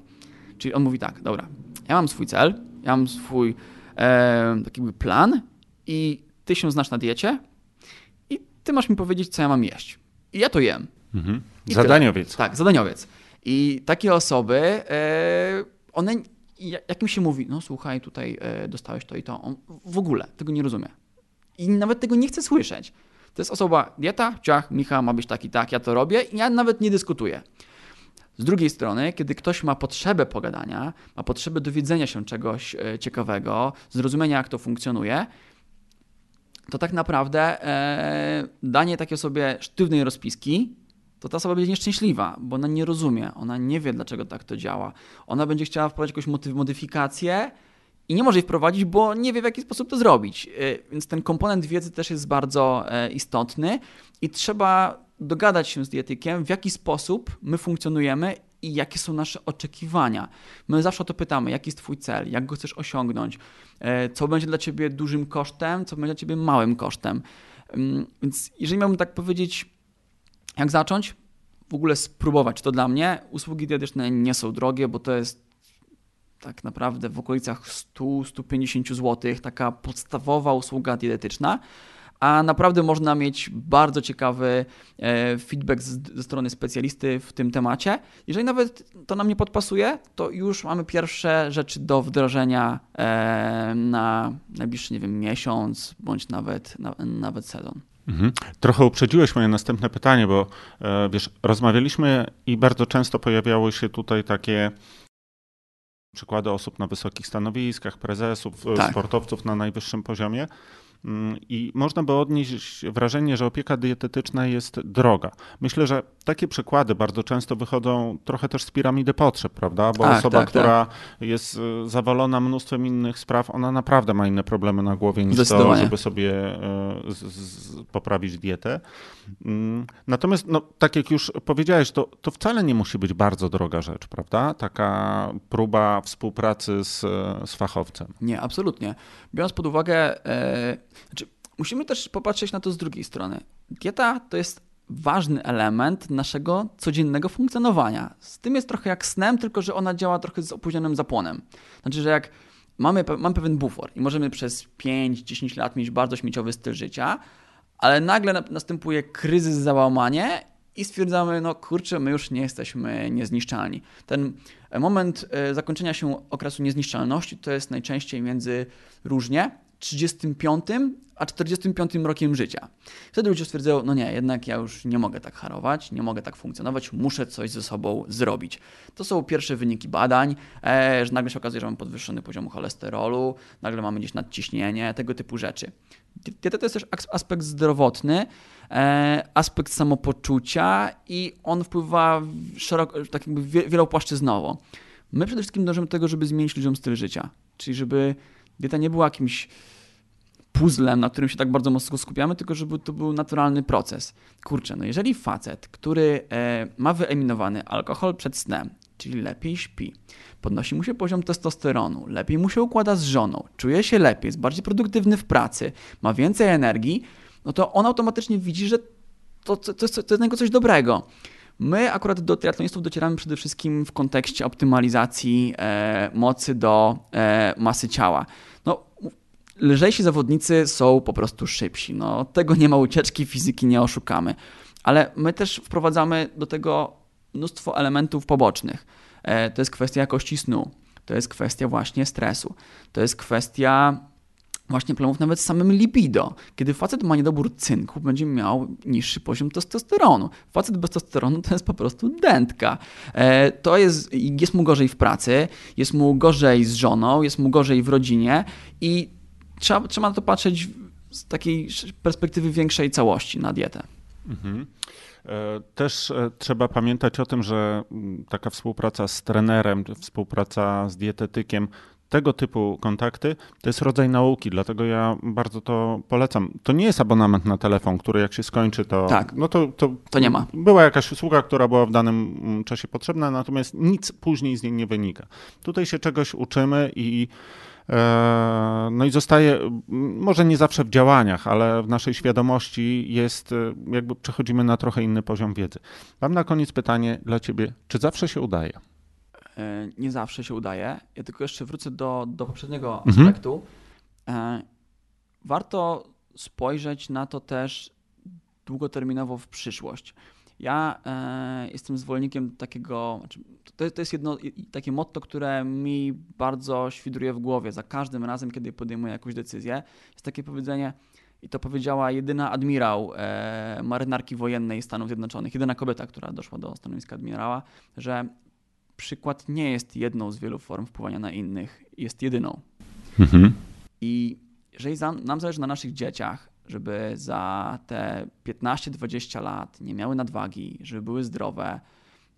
Czyli on mówi tak, dobra, ja mam swój cel, ja mam swój e, taki plan i ty się znasz na diecie i ty masz mi powiedzieć, co ja mam jeść. I ja to jem. Mhm. Zadaniowiec. Tyle. Tak, zadaniowiec. I takie osoby, e, one, jak mi się mówi, no słuchaj, tutaj e, dostałeś to i to, on w ogóle tego nie rozumie. I nawet tego nie chce słyszeć. To jest osoba, dieta, ciach, Micha ma być tak i tak, ja to robię i ja nawet nie dyskutuję. Z drugiej strony, kiedy ktoś ma potrzebę pogadania, ma potrzebę dowiedzenia się czegoś e, ciekawego, zrozumienia, jak to funkcjonuje, to tak naprawdę e, danie takiej osobie sztywnej rozpiski to ta osoba będzie nieszczęśliwa, bo ona nie rozumie, ona nie wie, dlaczego tak to działa. Ona będzie chciała wprowadzić jakąś modyfikację i nie może jej wprowadzić, bo nie wie, w jaki sposób to zrobić. Y, więc ten komponent wiedzy też jest bardzo e, istotny i trzeba dogadać się z dietykiem, w jaki sposób my funkcjonujemy i jakie są nasze oczekiwania. My zawsze o to pytamy, jaki jest Twój cel, jak go chcesz osiągnąć, e, co będzie dla Ciebie dużym kosztem, co będzie dla Ciebie małym kosztem. Więc jeżeli miałbym tak powiedzieć, jak zacząć? W ogóle spróbować. To dla mnie usługi dietyczne nie są drogie, bo to jest tak naprawdę w okolicach 100-150 zł taka podstawowa usługa dietetyczna a naprawdę można mieć bardzo ciekawy e, feedback ze strony specjalisty w tym temacie. Jeżeli nawet to nam nie podpasuje, to już mamy pierwsze rzeczy do wdrożenia e, na najbliższy, nie wiem, miesiąc bądź nawet, nawet sezon. Mhm. Trochę uprzedziłeś moje następne pytanie, bo e, wiesz, rozmawialiśmy i bardzo często pojawiały się tutaj takie przykłady osób na wysokich stanowiskach, prezesów, e, tak. sportowców na najwyższym poziomie. Mm, I można by odnieść wrażenie, że opieka dietetyczna jest droga. Myślę, że takie przykłady bardzo często wychodzą trochę też z piramidy potrzeb, prawda? Bo Tak, osoba, tak, która jest y, zawalona mnóstwem innych spraw, ona naprawdę ma inne problemy na głowie niż to, żeby sobie y, z, z, poprawić dietę. Mm, Natomiast, no, tak jak już powiedziałeś, to, to wcale nie musi być bardzo droga rzecz, prawda? Taka próba współpracy z, z fachowcem. Nie, absolutnie. Biorąc pod uwagę, e, znaczy, musimy też popatrzeć na to z drugiej strony. Dieta to jest ważny element naszego codziennego funkcjonowania. Z tym jest trochę jak snem, tylko że ona działa trochę z opóźnionym zapłonem. Znaczy, że jak mamy, mamy pewien bufor i możemy przez 5-10 lat mieć bardzo śmieciowy styl życia, ale nagle na- następuje kryzys, załamanie i stwierdzamy, no kurczę, my już nie jesteśmy niezniszczalni. Ten moment e, zakończenia się okresu niezniszczalności to jest najczęściej między różnie 35 a 45 rokiem życia. Wtedy ludzie stwierdzają, no nie, jednak ja już nie mogę tak harować, nie mogę tak funkcjonować, muszę coś ze sobą zrobić. To są pierwsze wyniki badań, e, że nagle się okazuje, że mamy podwyższony poziom cholesterolu, nagle mamy gdzieś nadciśnienie, tego typu rzeczy. Dieta to jest też aspekt zdrowotny, e, aspekt samopoczucia i on wpływa szeroko, tak jakby wie- wielopłaszczyznowo. My przede wszystkim dążymy do tego, żeby zmienić ludziom styl życia, czyli żeby dieta nie była jakimś puzzlem, na którym się tak bardzo mocno skupiamy, tylko żeby to był naturalny proces. Kurczę, no jeżeli facet, który e, ma wyeliminowany alkohol przed snem, czyli lepiej śpi, podnosi mu się poziom testosteronu, lepiej mu się układa z żoną, czuje się lepiej, jest bardziej produktywny w pracy, ma więcej energii, no to on automatycznie widzi, że to, to, to, to jest dla niego coś dobrego. My akurat do triatlonistów docieramy przede wszystkim w kontekście optymalizacji e, mocy do e, masy ciała. No, lżejsi zawodnicy są po prostu szybsi. No, tego nie ma ucieczki, fizyki nie oszukamy. Ale my też wprowadzamy do tego mnóstwo elementów pobocznych. E, To jest kwestia jakości snu, to jest kwestia właśnie stresu, to jest kwestia właśnie problemów nawet z samym libido. Kiedy facet ma niedobór cynku, będzie miał niższy poziom testosteronu. Facet bez testosteronu to jest po prostu dętka. E, To jest, jest mu gorzej w pracy, jest mu gorzej z żoną, jest mu gorzej w rodzinie i trzeba, trzeba na to patrzeć z takiej perspektywy większej całości na dietę. Mhm. E, Też e, trzeba pamiętać o tym, że mm, taka współpraca z trenerem, współpraca z dietetykiem, tego typu kontakty to jest rodzaj nauki, dlatego ja bardzo to polecam. To nie jest abonament na telefon, który jak się skończy, to. Tak. No to, to, To nie ma. Była jakaś usługa, która była w danym mm, czasie potrzebna, natomiast nic później z niej nie wynika. Tutaj się czegoś uczymy i. e, No i zostaje, m, może nie zawsze w działaniach, ale w naszej świadomości jest, e, jakby przechodzimy na trochę inny poziom wiedzy. Mam na koniec pytanie dla Ciebie, czy zawsze się udaje? E, Nie zawsze się udaje. Ja tylko jeszcze wrócę do, do poprzedniego Mhm. aspektu. E, Warto spojrzeć na to też długoterminowo w przyszłość. Ja e, jestem zwolennikiem takiego, znaczy, to, to jest jedno takie motto, które mi bardzo świdruje w głowie za każdym razem, kiedy podejmuję jakąś decyzję. Jest takie powiedzenie, i to powiedziała jedyna admirał marynarki wojennej Stanów Zjednoczonych, jedyna kobieta, która doszła do stanowiska admirała, że przykład nie jest jedną z wielu form wpływania na innych, jest jedyną. I jeżeli nam zależy na naszych dzieciach, żeby za te 15-20 lat nie miały nadwagi, żeby były zdrowe,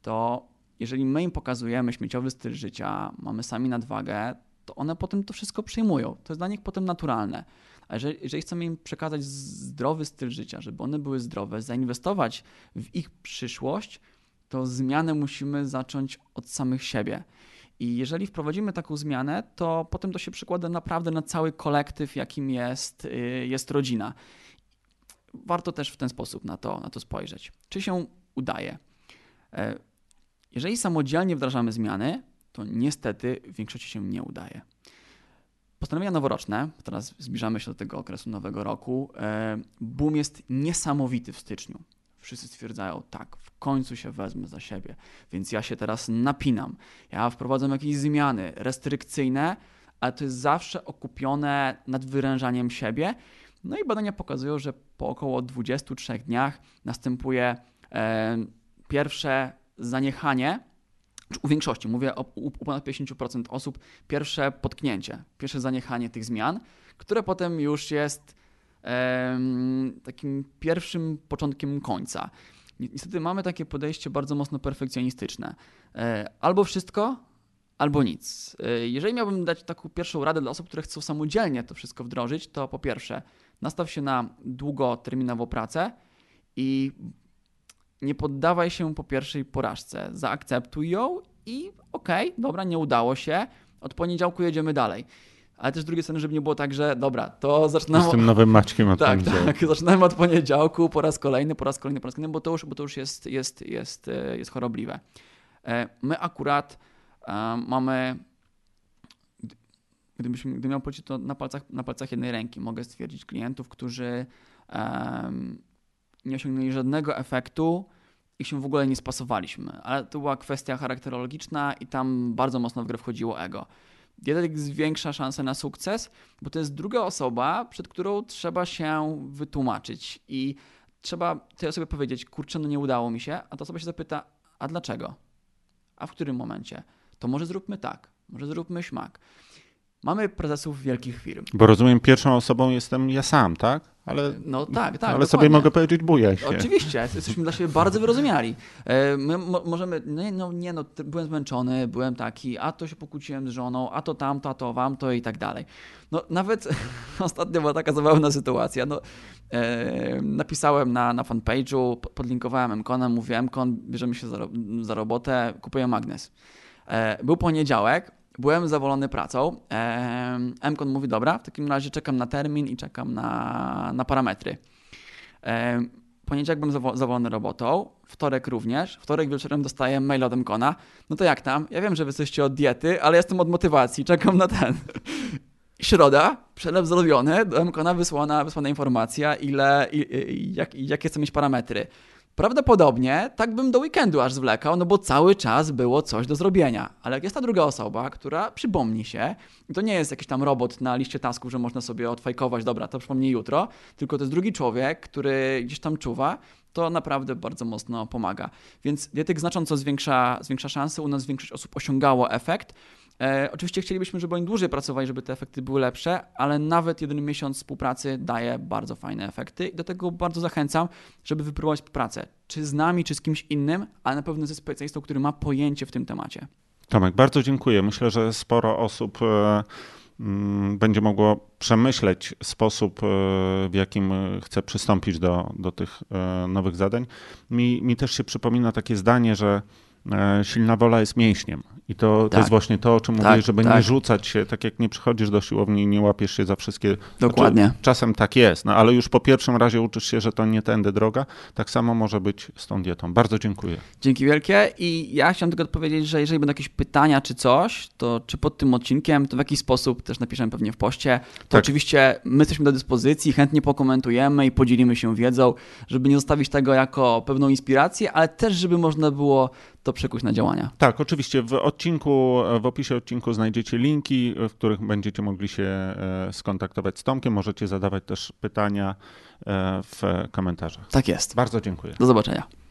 to jeżeli my im pokazujemy śmieciowy styl życia, mamy sami nadwagę, to one potem to wszystko przyjmują. To jest dla nich potem naturalne. A jeżeli, jeżeli chcemy im przekazać zdrowy styl życia, żeby one były zdrowe, zainwestować w ich przyszłość, to zmianę musimy zacząć od samych siebie. I jeżeli wprowadzimy taką zmianę, to potem to się przekłada naprawdę na cały kolektyw, jakim jest, y, jest rodzina. Warto też w ten sposób na to, na to spojrzeć. Czy się udaje? E, Jeżeli samodzielnie wdrażamy zmiany, to niestety w większości się nie udaje. Postanowienia noworoczne, teraz zbliżamy się do tego okresu nowego roku. e, Boom jest niesamowity w styczniu. Wszyscy stwierdzają, tak, w końcu się wezmę za siebie, więc ja się teraz napinam. Ja wprowadzam jakieś zmiany restrykcyjne, ale to jest zawsze okupione nadwyrężaniem siebie. No i badania pokazują, że po około 23 dniach następuje e, pierwsze zaniechanie, u większości, mówię o u, u ponad 50% osób, pierwsze potknięcie, pierwsze zaniechanie tych zmian, które potem już jest takim pierwszym początkiem końca. niestety mamy takie podejście bardzo mocno perfekcjonistyczne. E, albo wszystko, albo nic. E, jeżeli miałbym dać taką pierwszą radę dla osób, które chcą samodzielnie to wszystko wdrożyć, to po pierwsze, nastaw się na długoterminową pracę i nie poddawaj się po pierwszej porażce. Zaakceptuj ją i okej, okay, dobra, nie udało się, od poniedziałku jedziemy dalej. Ale też z drugiej strony, żeby nie było tak, że dobra, to zaczynamy... Z tym nowym Maćkiem od tak, Tak, zaczynamy od poniedziałku, po raz kolejny, po raz kolejny, po raz kolejny, bo to już, bo to już jest, jest, jest, e, jest chorobliwe. E, my akurat um, mamy gdybyśmy, gdybym miał powiedzieć to na palcach, na palcach jednej ręki, mogę stwierdzić klientów, którzy nie osiągnęli żadnego efektu i się w ogóle nie spasowaliśmy. Ale to była kwestia charakterologiczna i tam bardzo mocno w grę wchodziło ego. Dietetyk zwiększa szanse na sukces, bo to jest druga osoba, przed którą trzeba się wytłumaczyć i trzeba tej osobie powiedzieć, kurczę, no nie udało mi się, a ta osoba się zapyta, a dlaczego? A w którym momencie? To może zróbmy tak, może zróbmy śmak. Mamy prezesów wielkich firm. Bo rozumiem, pierwszą osobą jestem ja sam, tak? Ale, no tak, tak. Ale dokładnie. sobie mogę powiedzieć bujaj się. Oczywiście, jesteśmy dla siebie bardzo wyrozumiali. E, my możemy, no, no nie no, byłem zmęczony, byłem taki, a to się pokłóciłem z żoną, a to tamto, a to wam, to i tak dalej. No nawet ostatnio była taka zabawna sytuacja. No, e, napisałem na, na fanpage'u, podlinkowałem Mkona, mówię Mkon, bierzemy się za, za robotę, kupuję magnes. E, był poniedziałek, Byłem zadowolony pracą. Mkon mówi, dobra, w takim razie czekam na termin i czekam na, na parametry. Poniedziałek byłem zadowolony robotą, wtorek również. Wtorek wieczorem dostaję mail od Mkona. No to jak tam? Ja wiem, że wy jesteście od diety, ale jestem od motywacji, czekam na ten. Środa, przelew zrobiony, do Mkona wysłana, wysłana informacja, ile, i, i, jak, jakie chcę mieć parametry. Prawdopodobnie tak bym do weekendu aż zwlekał, no bo cały czas było coś do zrobienia. Ale jak jest ta druga osoba, która przypomni się, to nie jest jakiś tam robot na liście tasków, że można sobie odfajkować, dobra, to przypomnij jutro, tylko to jest drugi człowiek, który gdzieś tam czuwa, to naprawdę bardzo mocno pomaga. Więc dietyk znacząco zwiększa, zwiększa szanse, u nas większość osób osiągało efekt. E, oczywiście chcielibyśmy, żeby oni dłużej pracowali, żeby te efekty były lepsze, ale nawet jeden miesiąc współpracy daje bardzo fajne efekty i do tego bardzo zachęcam, żeby wypróbować pracę. Czy z nami, czy z kimś innym, ale na pewno ze specjalistą, który ma pojęcie w tym temacie. Tomek, bardzo dziękuję. Myślę, że sporo osób e, mm, będzie mogło przemyśleć sposób, e, w jakim chce przystąpić do, do tych e, nowych zadań. Mi, mi też się przypomina takie zdanie, że silna wola jest mięśniem. I to, tak. to jest właśnie to, o czym tak, mówię, żeby tak. nie rzucać się, tak jak nie przychodzisz do siłowni i nie łapiesz się za wszystkie. Dokładnie. Znaczy, czasem tak jest, no ale już po pierwszym razie uczysz się, że to nie tędy droga. Tak samo może być z tą dietą. Bardzo dziękuję. Dzięki wielkie i ja chciałem tylko odpowiedzieć, że jeżeli będą jakieś pytania czy coś, to czy pod tym odcinkiem, to w jakiś sposób też napiszemy pewnie w poście. To tak. oczywiście my jesteśmy do dyspozycji, chętnie pokomentujemy i podzielimy się wiedzą, żeby nie zostawić tego jako pewną inspirację, ale też, żeby można było to przekuć na działania. Tak, oczywiście. W odcinku, w opisie odcinku znajdziecie linki, w których będziecie mogli się e, skontaktować z Tomkiem. Możecie zadawać też pytania e, w komentarzach. Tak jest. Bardzo dziękuję. Do zobaczenia.